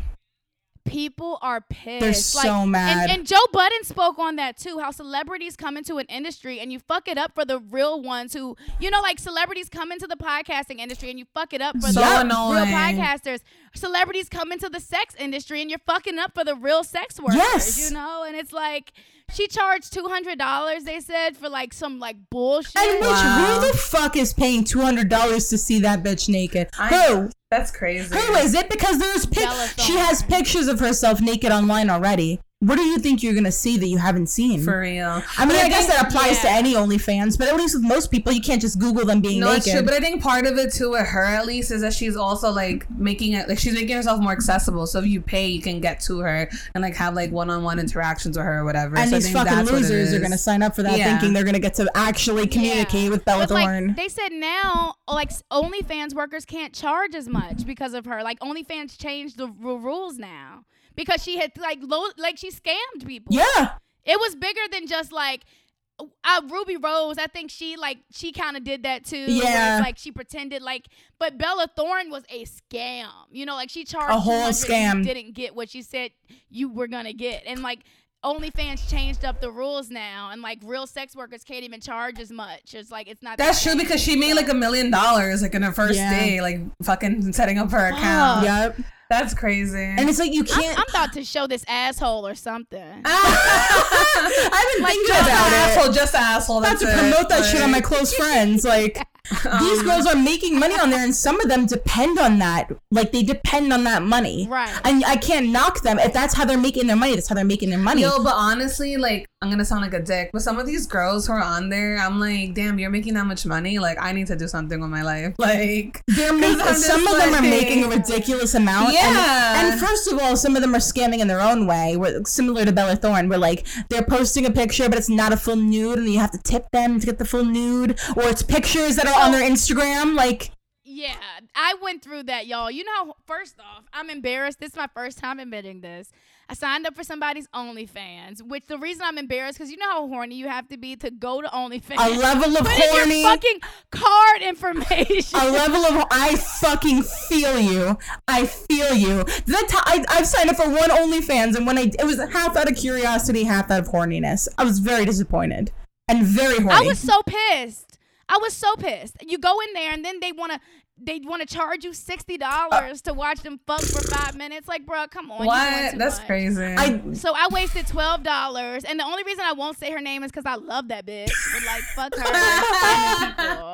B: People are pissed.
C: They're so mad.
B: And, and Joe Budden spoke on that too. How celebrities come into an industry and you fuck it up for the real ones who, you know, like celebrities come into the podcasting industry and you fuck it up for
D: So
B: the real podcasters. Celebrities come into the sex industry and you're fucking up for the real sex workers.
C: Yes.
B: You know, and it's like she charged two hundred dollars. They said for like some like bullshit.
C: And bitch,
D: Wow.
C: who the fuck is paying two hundred dollars to see that bitch naked? Who?
D: That's crazy.
C: Who is it? Because there's pic- she has pictures of herself naked online already. What do you think you're gonna see that you haven't seen?
D: For real.
C: I mean,
D: But
C: I, guess
D: think-
C: that applies to
B: yeah.
C: any OnlyFans, but at least with most people, you can't just Google them being
D: No,
C: naked.
D: it's true, but I think part of it too with her at least is that she's also like making it like she's making herself more accessible. So if you pay, you can get to her and like have like one-on-one interactions with her or whatever.
C: and
D: so I
C: these
D: think
C: fucking
D: that's
C: losers are gonna sign up for that,
D: Yeah.
C: thinking they're gonna get to actually communicate
B: Yeah.
C: with Bella
B: But, like,
C: Thorne.
B: they said now, like OnlyFans workers can't charge as much because of her. Like OnlyFans changed the r- rules now because she had like low, like she scammed people.
C: yeah,
B: it was bigger than just like. Uh, Ruby Rose, I think she like she kind of did that too.
C: Yeah.
B: like she pretended like, but Bella Thorne was a scam. You know, like she charged
C: A whole
B: 200 and
C: scam.
B: Didn't get what she said you were gonna get, and like OnlyFans changed up the rules now, and like real sex workers can't even charge as much. It's like it's not.
D: That's
B: the
D: true because she made like a million dollars like in her first
C: Yeah.
D: day, like fucking setting up her
B: Fuck.
D: account.
C: yep.
D: That's crazy.
C: And it's like you can't.
B: I'm about to show this asshole or something.
C: I've been thinking
D: just
C: about it.
D: asshole, just an asshole.
C: about
D: That's
C: to
D: it.
C: promote that shit on my close friends. Like these um, girls are making money on there, and some of them depend on that. Like they depend on that money.
B: Right.
C: And I can't knock them if that's how they're making their money. That's how they're making their money.
D: Yo, but honestly, like I'm gonna sound like a dick, but some of these girls who are on there, I'm like, damn, you're making that much money. Like I need to do something with my life. Like
C: They're making some of them are making a ridiculous amount.
D: Yeah.
C: And, and first of all, some of them are scamming in their own way. Where, similar to Bella Thorne, where like they're posting a picture, but it's not a full nude, and you have to tip them to get the full nude, or it's pictures that are on their oh. Instagram. Like
B: Yeah, I went through that, y'all. You know, first off, I'm embarrassed. This is my first time admitting this. I signed up for somebody's OnlyFans, which the reason I'm embarrassed because you know how horny you have to be to go to OnlyFans.
C: a level of
B: Put
C: horny.
B: your fucking card information.
C: a level of I fucking feel you. I feel you. That ti- I I've signed up for one OnlyFans, and when I it was half out of curiosity, half out of horniness. I was very disappointed and very horny.
B: I was so pissed. I was so pissed. You go in there and then they wanna they wanna charge you sixty uh, dollars to watch them fuck for five minutes. Like, bruh, come on.
D: what?
B: too
D: That's
B: much.
D: crazy.
C: I
B: So I wasted twelve dollars, and the only reason I won't say her name is because I love that bitch. But like, fuck her. people.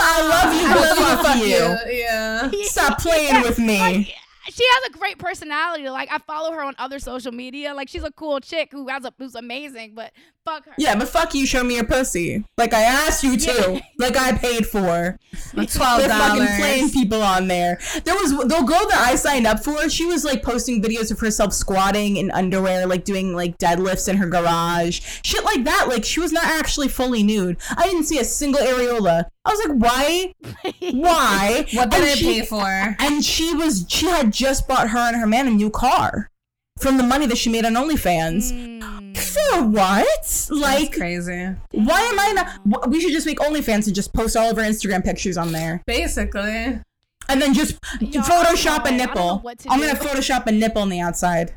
C: I love you, but fuck, you.
D: Yeah.
C: Stop playing with me.
B: Like, she has a great personality. Like I follow her on other social media. Like she's a cool chick who has a who's amazing. But fuck her.
C: Yeah, but fuck you, show me your pussy. Like I asked you to. Like I paid for.
D: Twelve
C: They're fucking playing people on there. There was the girl that I signed up for. She was like posting videos of herself squatting in underwear, like doing like deadlifts in her garage, shit like that. Like she was not actually fully nude. I didn't see a single areola. I was like, why? Why?
D: What did
C: And
D: I
C: she-
D: pay for?
C: And she was she had just bought her and her man a new car from the money that she made on OnlyFans.
B: Mm.
C: For what? Like,
D: That's crazy.
C: why am I not? We should just make OnlyFans and just post all of our Instagram pictures on there,
D: Basically.
C: and then just
B: Y'all,
C: Photoshop a nipple.
B: what to
C: I'm
B: do.
C: gonna Photoshop a nipple on the outside.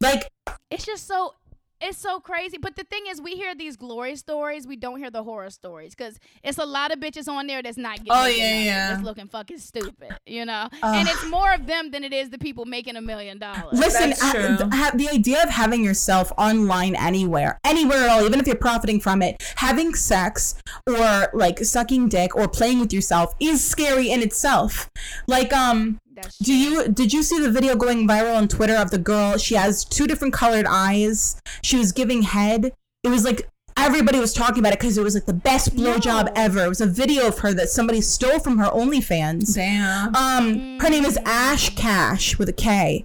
C: Like,
B: It's just so it's so crazy. But the thing is, we hear these glory stories, we don't hear the horror stories because it's a lot of bitches on there that's not getting
D: Oh, yeah,
B: nothing,
D: yeah.
B: that's looking fucking stupid, you know. and it's more of them than it is the people making a million dollars.
C: listen,
D: That's
C: ha- th- the idea of having yourself online anywhere, anywhere at all, even if you're profiting from it, having sex or like sucking dick or playing with yourself is scary in itself. Like, um,
B: That's
C: Do you did you see the video going viral on Twitter of the girl? She has two different colored eyes. She was giving head. It was like everybody was talking about it because it was like the best blowjob
B: No.
C: ever. It was a video of her that somebody stole from her OnlyFans.
D: Damn.
C: Um, her name is Ash Kash with a K,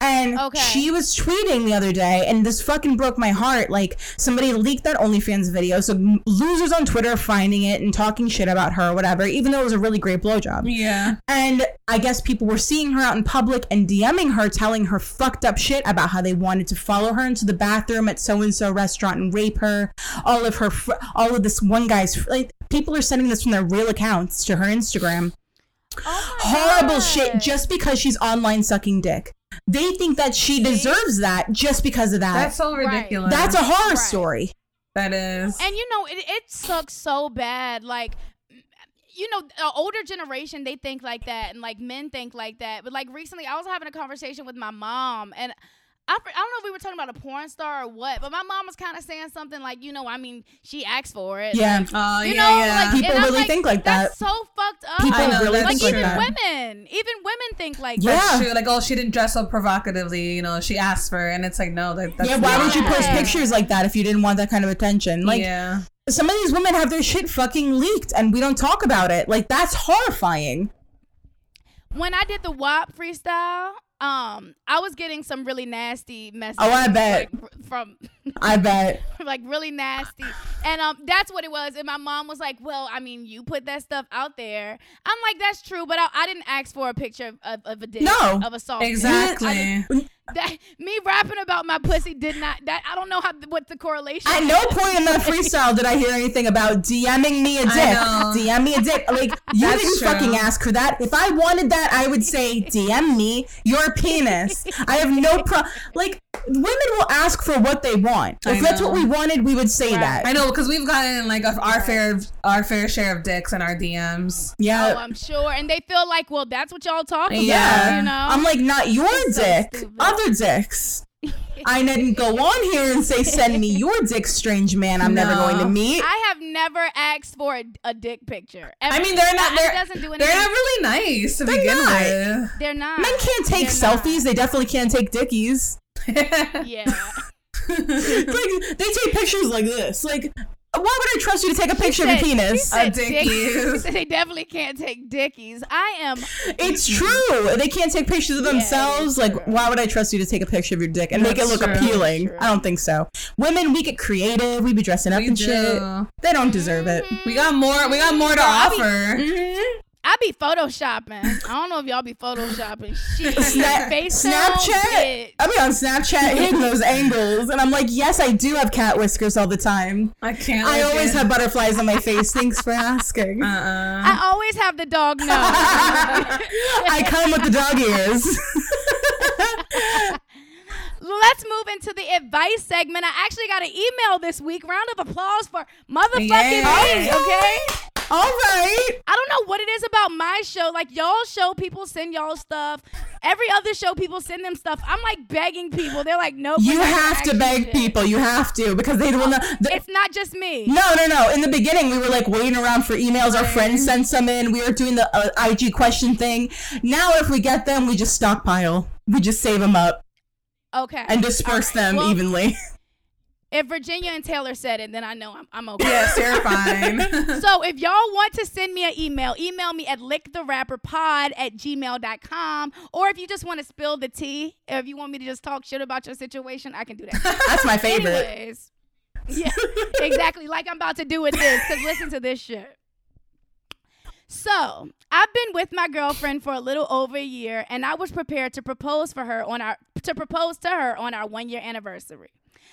C: and
B: Okay.
C: she was tweeting the other day, and this fucking broke my heart. Like somebody leaked that OnlyFans video, so losers on Twitter finding it and talking shit about her or whatever, even though it was a really great blowjob.
D: yeah.
C: And I guess people were seeing her out in public and DMing her, telling her fucked up shit about how they wanted to follow her into the bathroom at so and so restaurant and rape her. All of her, fr- all of this one guy's, fr- like, people are sending this from their real accounts to her Instagram.
B: Oh
C: Horrible
B: God.
C: shit just because she's online sucking dick. They think that she deserves that just because of that.
D: That's so
B: Right.
D: ridiculous.
C: That's a horror
B: Right.
C: story.
D: that is.
B: And you know, it, it sucks so bad. Like, you know, the older generation, they think like that, and like men think like that. But like recently, I was having a conversation with my mom, and I, I don't know if we were talking about a porn star or what, but my mom was kind of saying something like, you know, I mean, she asked for it.
C: Yeah.
D: oh
B: You
D: yeah,
B: know,
D: yeah.
B: like
C: People
B: and I'm
C: really think like
B: That's
C: that.
B: so fucked up.
C: People
D: know,
C: really
D: that's
C: think
B: like
C: like
B: even
C: that.
B: women, even women think like
C: Yeah.
B: that.
D: That's true. Like, oh, she didn't dress up provocatively. You know, she asked for, it, and it's like, no, that, that's
C: yeah, why would you post pictures like that if you didn't want that kind of attention? Like,
D: yeah,
C: some of these women have their shit fucking leaked and we don't talk about it. Like that's horrifying.
B: When I did the WAP freestyle, um, I was getting some really nasty messages.
C: Oh, I bet.
B: like, from
C: I bet.
B: like really nasty. And um that's what it was. And my mom was like, Well, I mean, you put that stuff out there. I'm like, that's true, but I, I didn't ask for a picture of, of, a dick
C: No.
B: of a salt.
D: exactly.
C: You
B: that me rapping about my pussy did not. That I don't know how what the correlation.
C: At
B: is.
C: no point in that freestyle did I hear anything about DMing me a dick.
D: know.
C: DM me a dick. Like you
D: That's
C: didn't
D: true.
C: fucking ask for that. If I wanted that, I would say DM me your penis. I have no pro. Like women will ask for what they want. If that's what we wanted, we would say
B: Right.
C: that.
D: I know because we've gotten like a, our fair our fair share of dicks in our DMs.
C: Yeah.
B: Oh, I'm sure, and they feel like, well, that's what y'all talk about.
D: Yeah.
B: you know.
C: I'm like, not your
B: so
C: dick,
B: stupid.
C: Other dicks. I didn't go on here and say, send me your dick, strange man I'm never going to meet.
B: I have never asked for a, a dick picture. Ever.
D: I mean, they're not. They're,
B: doesn't do
D: they're not really nice to begin
C: not.
D: with.
B: They're not.
C: Men can't take
B: They're not.
C: selfies. They definitely can't take dickies.
B: Yeah.
C: like they take pictures like this. Like, why would I trust you to take a picture of your
B: Said- she
C: penis?
B: said
D: A dickies.
B: they definitely can't take dickies. I am.
C: It's true. They can't take pictures of themselves.
B: is
C: like, why would I trust you to take a picture of your dick and make it look
D: true.
C: appealing? I don't think so. Women, we get creative. We be dressing up
D: We
C: and
D: do.
C: shit. They don't deserve it. Mm-hmm.
D: We got more. We got more to
B: I'll be-
D: offer. Mm-hmm.
B: I be photoshopping. I don't know if y'all be photoshopping. Shit.
C: Snap-
B: Face
C: Snapchat. I be on Snapchat hitting those angles, and I'm like, yes, I do have cat whiskers all the time.
D: I can't.
C: I
D: look
C: always
D: it.
C: have butterflies on my face. Thanks for asking.
D: Uh-uh.
B: I always have the dog nose.
C: I come with the dog ears.
B: Let's move into the advice segment. I actually got an email this week. Round of applause for motherfucking
D: Yay.
B: me, okay?
C: All right.
B: I don't know what it is about my show. Like y'all show people send y'all stuff. Every other show people send them stuff. I'm like begging people. They're like, nope.
C: You
B: we're not gonna
C: have to beg
B: shit.
C: people. You have to because they will not. the-
B: It's not just me.
C: no, no, no. In the beginning, we were like waiting around for emails. Our friends sent some in. We were doing the uh, IG question thing. Now, if we get them, we just stockpile. We just save them up
B: Okay.
C: and disperse
B: right.
C: them
B: Well,
C: evenly.
B: If Virginia and Taylor said it, then I know I'm, I'm okay.
D: Yes, you're fine.
B: So if y'all want to send me an email, email me at licktherapperpod at gmail.com. Or if you just want to spill the tea, if you want me to just talk shit about your situation, I can do that.
C: That's my favorite.
B: Anyways. Yeah, exactly. Like I'm about to do with this. Because listen to this shit. So I've been with my girlfriend for a little over a year, and I was prepared to propose for her on our to propose to her on our one year anniversary.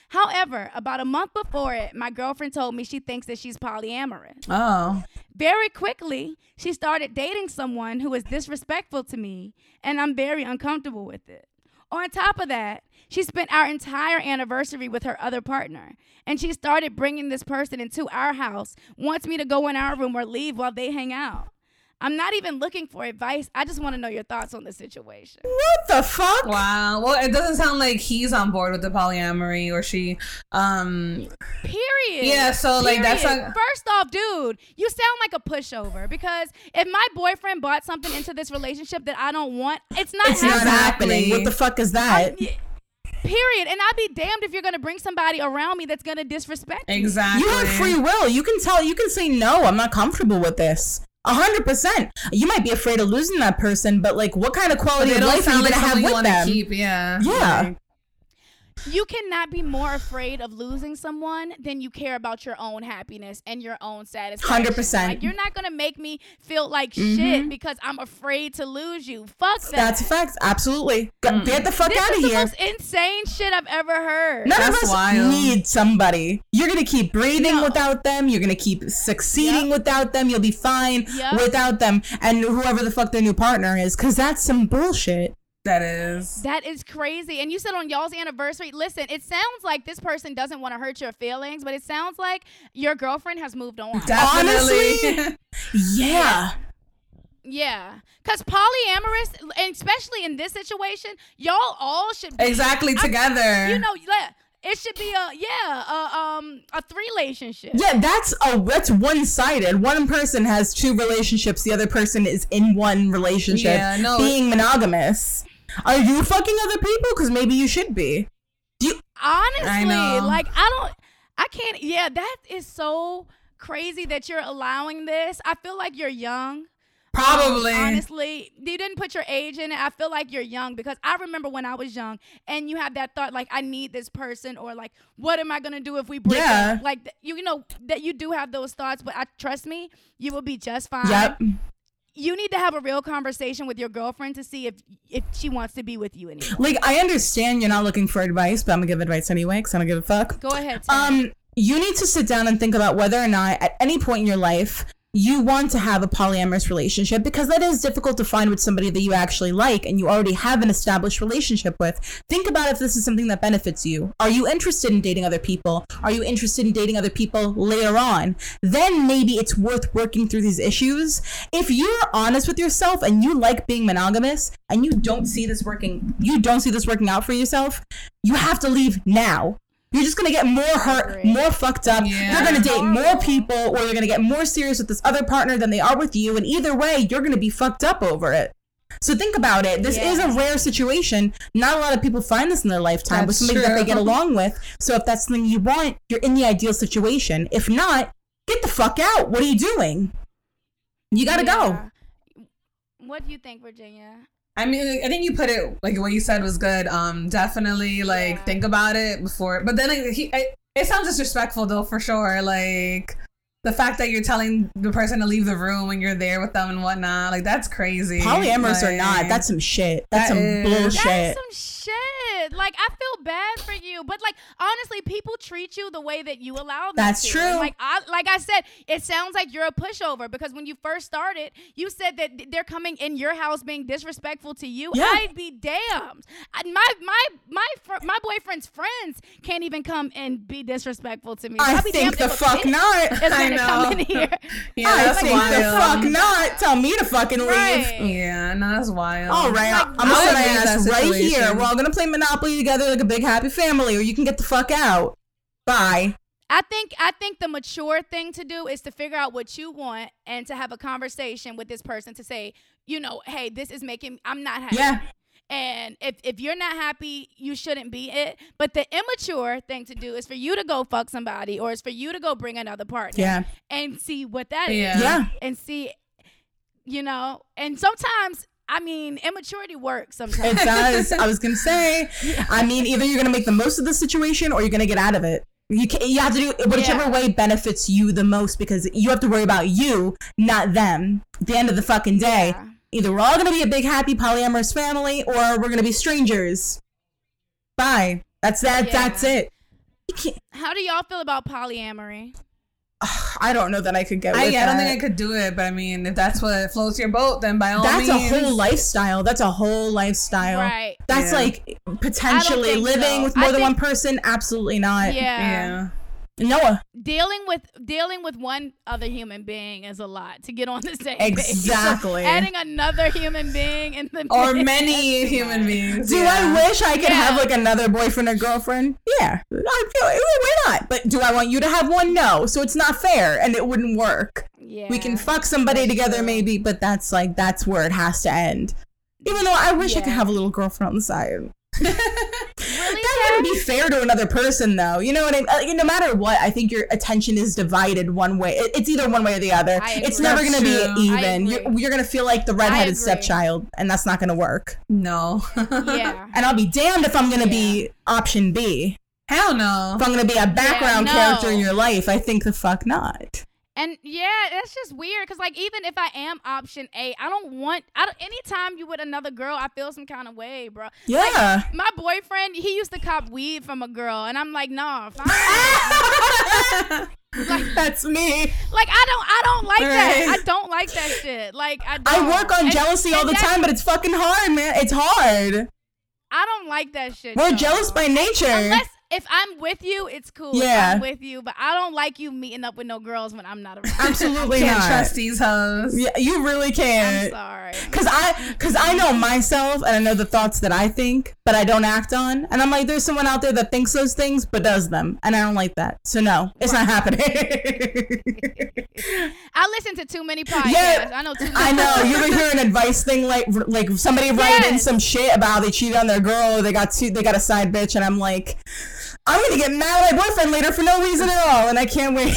B: However, about a month before it, my girlfriend told me she thinks that she's polyamorous.
D: oh.
B: Very quickly, she started dating someone who is disrespectful to me, and I'm very uncomfortable with it. On top of that, she spent our entire anniversary with her other partner, and she started bringing this person into our house, wants me to go in our room or leave while they hang out. I'm not even looking for advice. I just want to know your thoughts on the situation.
C: What the fuck?
D: Wow. Well, it doesn't sound like he's on board with the polyamory or she. Um.
B: Period.
D: Yeah, so, like, that's
B: Period.
D: not-
B: First off, dude, you sound like a pushover because if my boyfriend bought something into this relationship that I don't want, it's not
C: It's not
B: happening.
C: happening. What the fuck is that?
B: Yeah. Period. And I'd be damned if you're gonna bring somebody around me that's gonna disrespect me.
D: Exactly.
C: You have free will. You can tell. You can say no. I'm not comfortable with this. A hundred percent. You might be afraid of losing that person, but like, what kind of quality of life are you gonna have with them?
D: keep. Yeah.
C: Yeah.
D: Like,
B: You cannot be more afraid of losing someone than you care about your own happiness and your own satisfaction.
C: 100%.
B: Like you're not gonna make me feel like shit because I'm afraid to lose you. Fuck that.
C: Mm-hmm. That's a fact. Absolutely. Go- Get the fuck
B: this
C: out
B: is
C: of
B: the
C: here.
B: most insane shit I've ever heard.
C: None of us
D: wild.
C: need somebody. You're gonna keep breathing
B: No.
C: without them. You're gonna keep succeeding
B: Yep.
C: without them. You'll be fine
B: Yep.
C: without them, and whoever the fuck their new partner is, because that's some bullshit.
D: That is.
B: That is crazy. And you said on y'all's anniversary, listen, it sounds like this person doesn't want to hurt your feelings, but it sounds like your girlfriend has moved on.
D: Definitely.
C: Honestly? Yeah.
B: yeah. Because polyamorous, and especially in this situation, y'all all should be.
D: exactly
B: I-
D: together.
B: You know, yeah, it should be a, yeah, a, um, a three relationship.
C: Yeah, that's a that's one sided. One person has two relationships. The other person is in one relationship,
D: Yeah, no.
C: being monogamous. Are you fucking other people? Because maybe you should be. Do you?
B: Honestly, like, I don't, I can't, yeah, that is so crazy that you're allowing this. I feel like you're young.
D: Probably.
B: Um, honestly, you didn't put your age in it. I feel like you're young because I remember when I was young and you have that thought like I need this person or like what am I gonna do if we break
C: Yeah.
B: up? Like you, you know that you do have those thoughts, but I trust me, you will be just fine.
C: Yep.
B: You need to have a real conversation with your girlfriend to see if if she wants to be with you anymore.
C: Like I understand you're not looking for advice, but I'm gonna give advice anyway because I don't give a fuck.
B: Go ahead.
C: Um, you need to sit down and think about whether or not at any point in your life you want to have a polyamorous relationship because that is difficult to find with somebody that you actually like and you already have an established relationship with. Think about if this is something that benefits you. Are you interested in dating other people? Are you interested in dating other people later on? Then maybe it's worth working through these issues. If you're honest with yourself and you like being monogamous and you don't see this working, you don't see this working out for yourself, you have to leave now. You're just gonna get more hurt,
B: agree.
C: more fucked up.
D: Yeah.
C: You're gonna date more people, or you're gonna get more serious with this other partner than they are with you. And either way, you're gonna be fucked up over it. So think about it. This is a rare situation. Not a lot of people find this in their lifetime with
D: That's
C: somebody that they get along with. So if that's something you want, you're in the ideal situation. If not, get the fuck out. What are you doing? You gotta go.
B: What do you think, Virginia?
D: I mean, I think you put it like what you said was good. Um, definitely like
B: Yeah.
D: think about it before. But then like, he, I, it sounds disrespectful though for sure. Like the fact that you're telling the person to leave the room when you're there with them and whatnot, like that's crazy.
C: Polyamorous or not, that's some shit. That's
D: That
C: some
D: is-
C: bullshit.
B: That's some shit. Like I feel bad for you, but like honestly, people treat you the way that you allow them
C: That's
B: to.
C: true.
B: And, Like I, like I said, it sounds like you're a pushover because when you first started, you said that they're coming in your house being disrespectful to you.
C: Yeah.
B: I'd be damned. I, my my my fr- my boyfriend's friends can't even come and be disrespectful to me.
C: I
B: I'll be
C: think the fuck
B: bitch
C: not.
B: Is
D: I
B: gonna come in here.
D: Yeah,
C: I
D: that's
C: think
D: wild.
C: the fuck not. Tell me to fucking leave.
B: Right.
D: Yeah, no, that's wild.
C: All right,
B: Like,
C: I'm gonna
B: would
C: set my
D: agree with
C: ass
D: that
C: right here.
D: situation.
C: We're all gonna play Monopoly together like a big happy family, or you can get the fuck out. Bye.
B: I think I think the mature thing to do is to figure out what you want and to have a conversation with this person to say, you know, hey, this is making I'm not happy.
C: Yeah.
B: And if, if you're not happy, you shouldn't be it. But the immature thing to do is for you to go fuck somebody or it's for you to go bring another partner
C: Yeah.
B: and see what that is.
D: Yeah.
C: Yeah.
B: And see, you know, and sometimes, I mean, immaturity works sometimes.
C: It does. I was gonna say. I mean, either you're gonna make the most of the situation, or you're gonna get out of it. You can, you have to do whichever
B: Yeah.
C: way benefits you the most because you have to worry about you, not them. At the end of the fucking day,
B: Yeah.
C: Either we're all gonna be a big happy polyamorous family, or we're gonna be strangers. Bye. That's that.
B: Yeah.
C: That's it.
B: How do y'all feel about polyamory?
C: I don't know that I could get.
D: I,
C: with
D: I don't
C: that.
D: think I could do it, but I mean, if that's what floats your boat, then by all
C: That's
D: means.
C: a whole lifestyle. That's a whole lifestyle.
B: Right.
C: That's
D: Yeah.
C: like potentially living
B: so.
C: with more
B: I
C: than
B: think-
C: one person. Absolutely not.
B: Yeah.
D: Yeah.
C: Noah.
B: dealing with dealing with one other human being is a lot to get on the same page. So
C: Exactly.
B: adding another human being in the
D: Or
B: mix,
D: many human beings.
C: Do
D: yeah.
C: I wish I could
B: Yeah.
C: have like another boyfriend or girlfriend? Yeah. I feel why not? But do I want you to have one? No. So it's not fair and it wouldn't work.
B: Yeah.
C: We can fuck somebody together
B: true.
C: maybe, but that's like that's where it has to end. Even though I wish I could have a little girlfriend on the side.
B: really
C: be fair to another person, though. You know what I mean? Uh, No matter what, I think your attention is divided one way. It- It's either one way or the other.
B: I
C: It's
B: agree.
C: never going to be even. You're, you're going to feel like the redheaded
B: agree.
C: stepchild, and that's not going to work.
D: No.
B: yeah.
C: And I'll be damned if I'm going to be option B.
D: Hell no.
C: If I'm going to be a background
B: no.
C: character in your life, I think the fuck not.
B: And yeah, that's just weird because like even if I am option A, I don't want. I don't. Anytime you with another girl, I feel some kind of way, bro.
C: Yeah.
B: My boyfriend, he used to cop weed from a girl, and I'm like, nah, fine.
C: that's me.
B: like I don't, I don't like that. I don't like that shit. Like I,
C: I
B: don't.
C: work on
B: And-
C: jealousy all the time, but it's fucking hard, man. It's hard.
B: I don't like that shit.
C: We're jealous by nature.
B: Unless if I'm with you, it's cool. If
C: Yeah.
B: I'm with you, but I don't like you meeting up with no girls when I'm not around.
C: Absolutely
D: Can't
C: not.
D: trust these hoes.
C: Yeah, you really
B: I'm
C: can't.
B: sorry.
C: Cause I, cause I know myself and I know the thoughts that I think, but I don't act on. And I'm like, there's someone out there that thinks those things but does them, and I don't like that. So no, it's not happening.
B: I listen to too many podcasts.
C: Yeah,
B: I know too many.
C: I know. You ever hear an advice thing like, like somebody writing in
B: Yes.
C: some shit about how they cheated on their girl, or they got two, they got a side bitch, and I'm like, I'm gonna get mad at my boyfriend later for no reason at all, and I can't wait.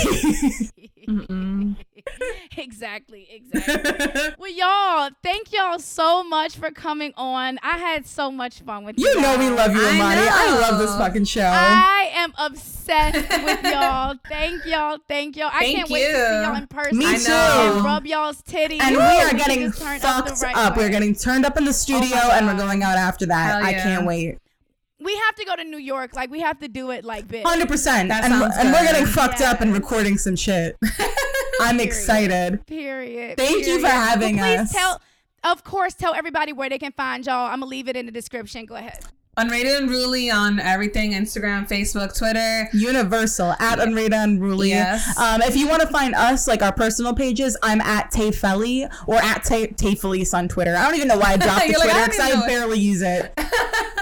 B: exactly, exactly. well, y'all, thank y'all so much for coming on. I had so much fun with you.
C: You know we love you,
D: I
C: Imani. I, love this fucking show.
B: I am obsessed with y'all. Thank y'all. Thank y'all. I
D: Thank
B: can't wait to see
D: you.
B: y'all in person.
C: Me too.
B: And rub y'all's titties.
C: and we are getting
B: just turn up
C: fucked
B: right
C: up. We're getting turned up in the oh studio, and we're going out after that.
D: Hell
C: I
D: yeah.
C: can't wait.
B: We have to go to New York. Like we have to do it like this.
C: Hundred percent. And, and we're getting fucked up and recording some shit. I'm
B: Period.
C: excited.
B: Period.
C: Thank you for having
B: Well, please
C: us.
B: tell. Of course, tell everybody where they can find y'all. I'm gonna leave it in the description. Go ahead.
D: Unrated Unruly on everything Instagram, Facebook, Twitter.
C: Universal at Unrated Unruly.
D: Yes.
C: Um, if you want to find us, like our personal pages, I'm at Tay Felly or at Tay, Tay Felice on Twitter. I don't even know why I dropped the
D: You're like, I
C: Twitter because
D: even
C: I,
D: know it.
C: barely use it.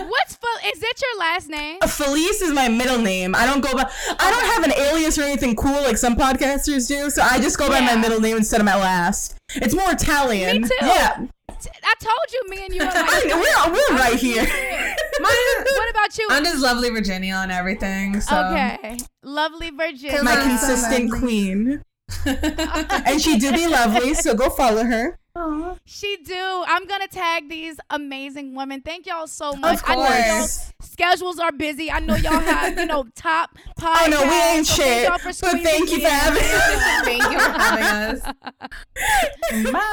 B: What's fu- is that your last name?
C: Felice is my middle name. I don't go by. I don't have an alias or anything cool like some podcasters do, so I just go by my middle name instead of my last. It's more Italian.
B: Me too.
C: Yeah,
B: T- I told you, me and you are
C: I, we're we're oh, right here.
D: Mine,
B: what about you?
D: I'm just lovely Virginia on everything. So.
B: okay, lovely Virginia.
C: my
D: I'm so
C: consistent queen, and she do be lovely. So go follow her.
B: She do. I'm gonna tag these amazing women. Thank y'all so much.
C: Of
B: I know y'all schedules are busy. I know y'all have you know top oh, podcasts.
C: I know we ain't
B: so thank
C: shit,
B: y'all for
C: but thank you for having us.
D: Thank you for having us.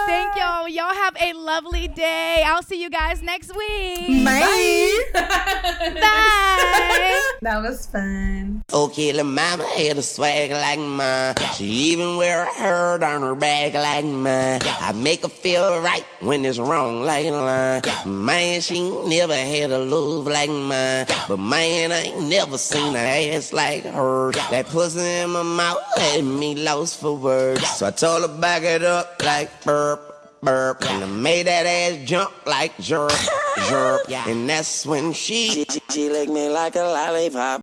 B: Thank y'all. Y'all have a lovely day. I'll see you guys next week.
C: Bye.
B: Bye.
D: That was fun.
A: Okay, little mama had a swag like mine. She even wear a herd on her back like mine. I make her feel right when it's wrong like line. Man, she ain't never had a love like mine. But man, I ain't never seen a ass like her. That pussy in my mouth had me lost for words. So I told her back it up like burp. burp. And I made that ass jump like jerk, jerk. And that's when she, she, she licked me like a lollipop.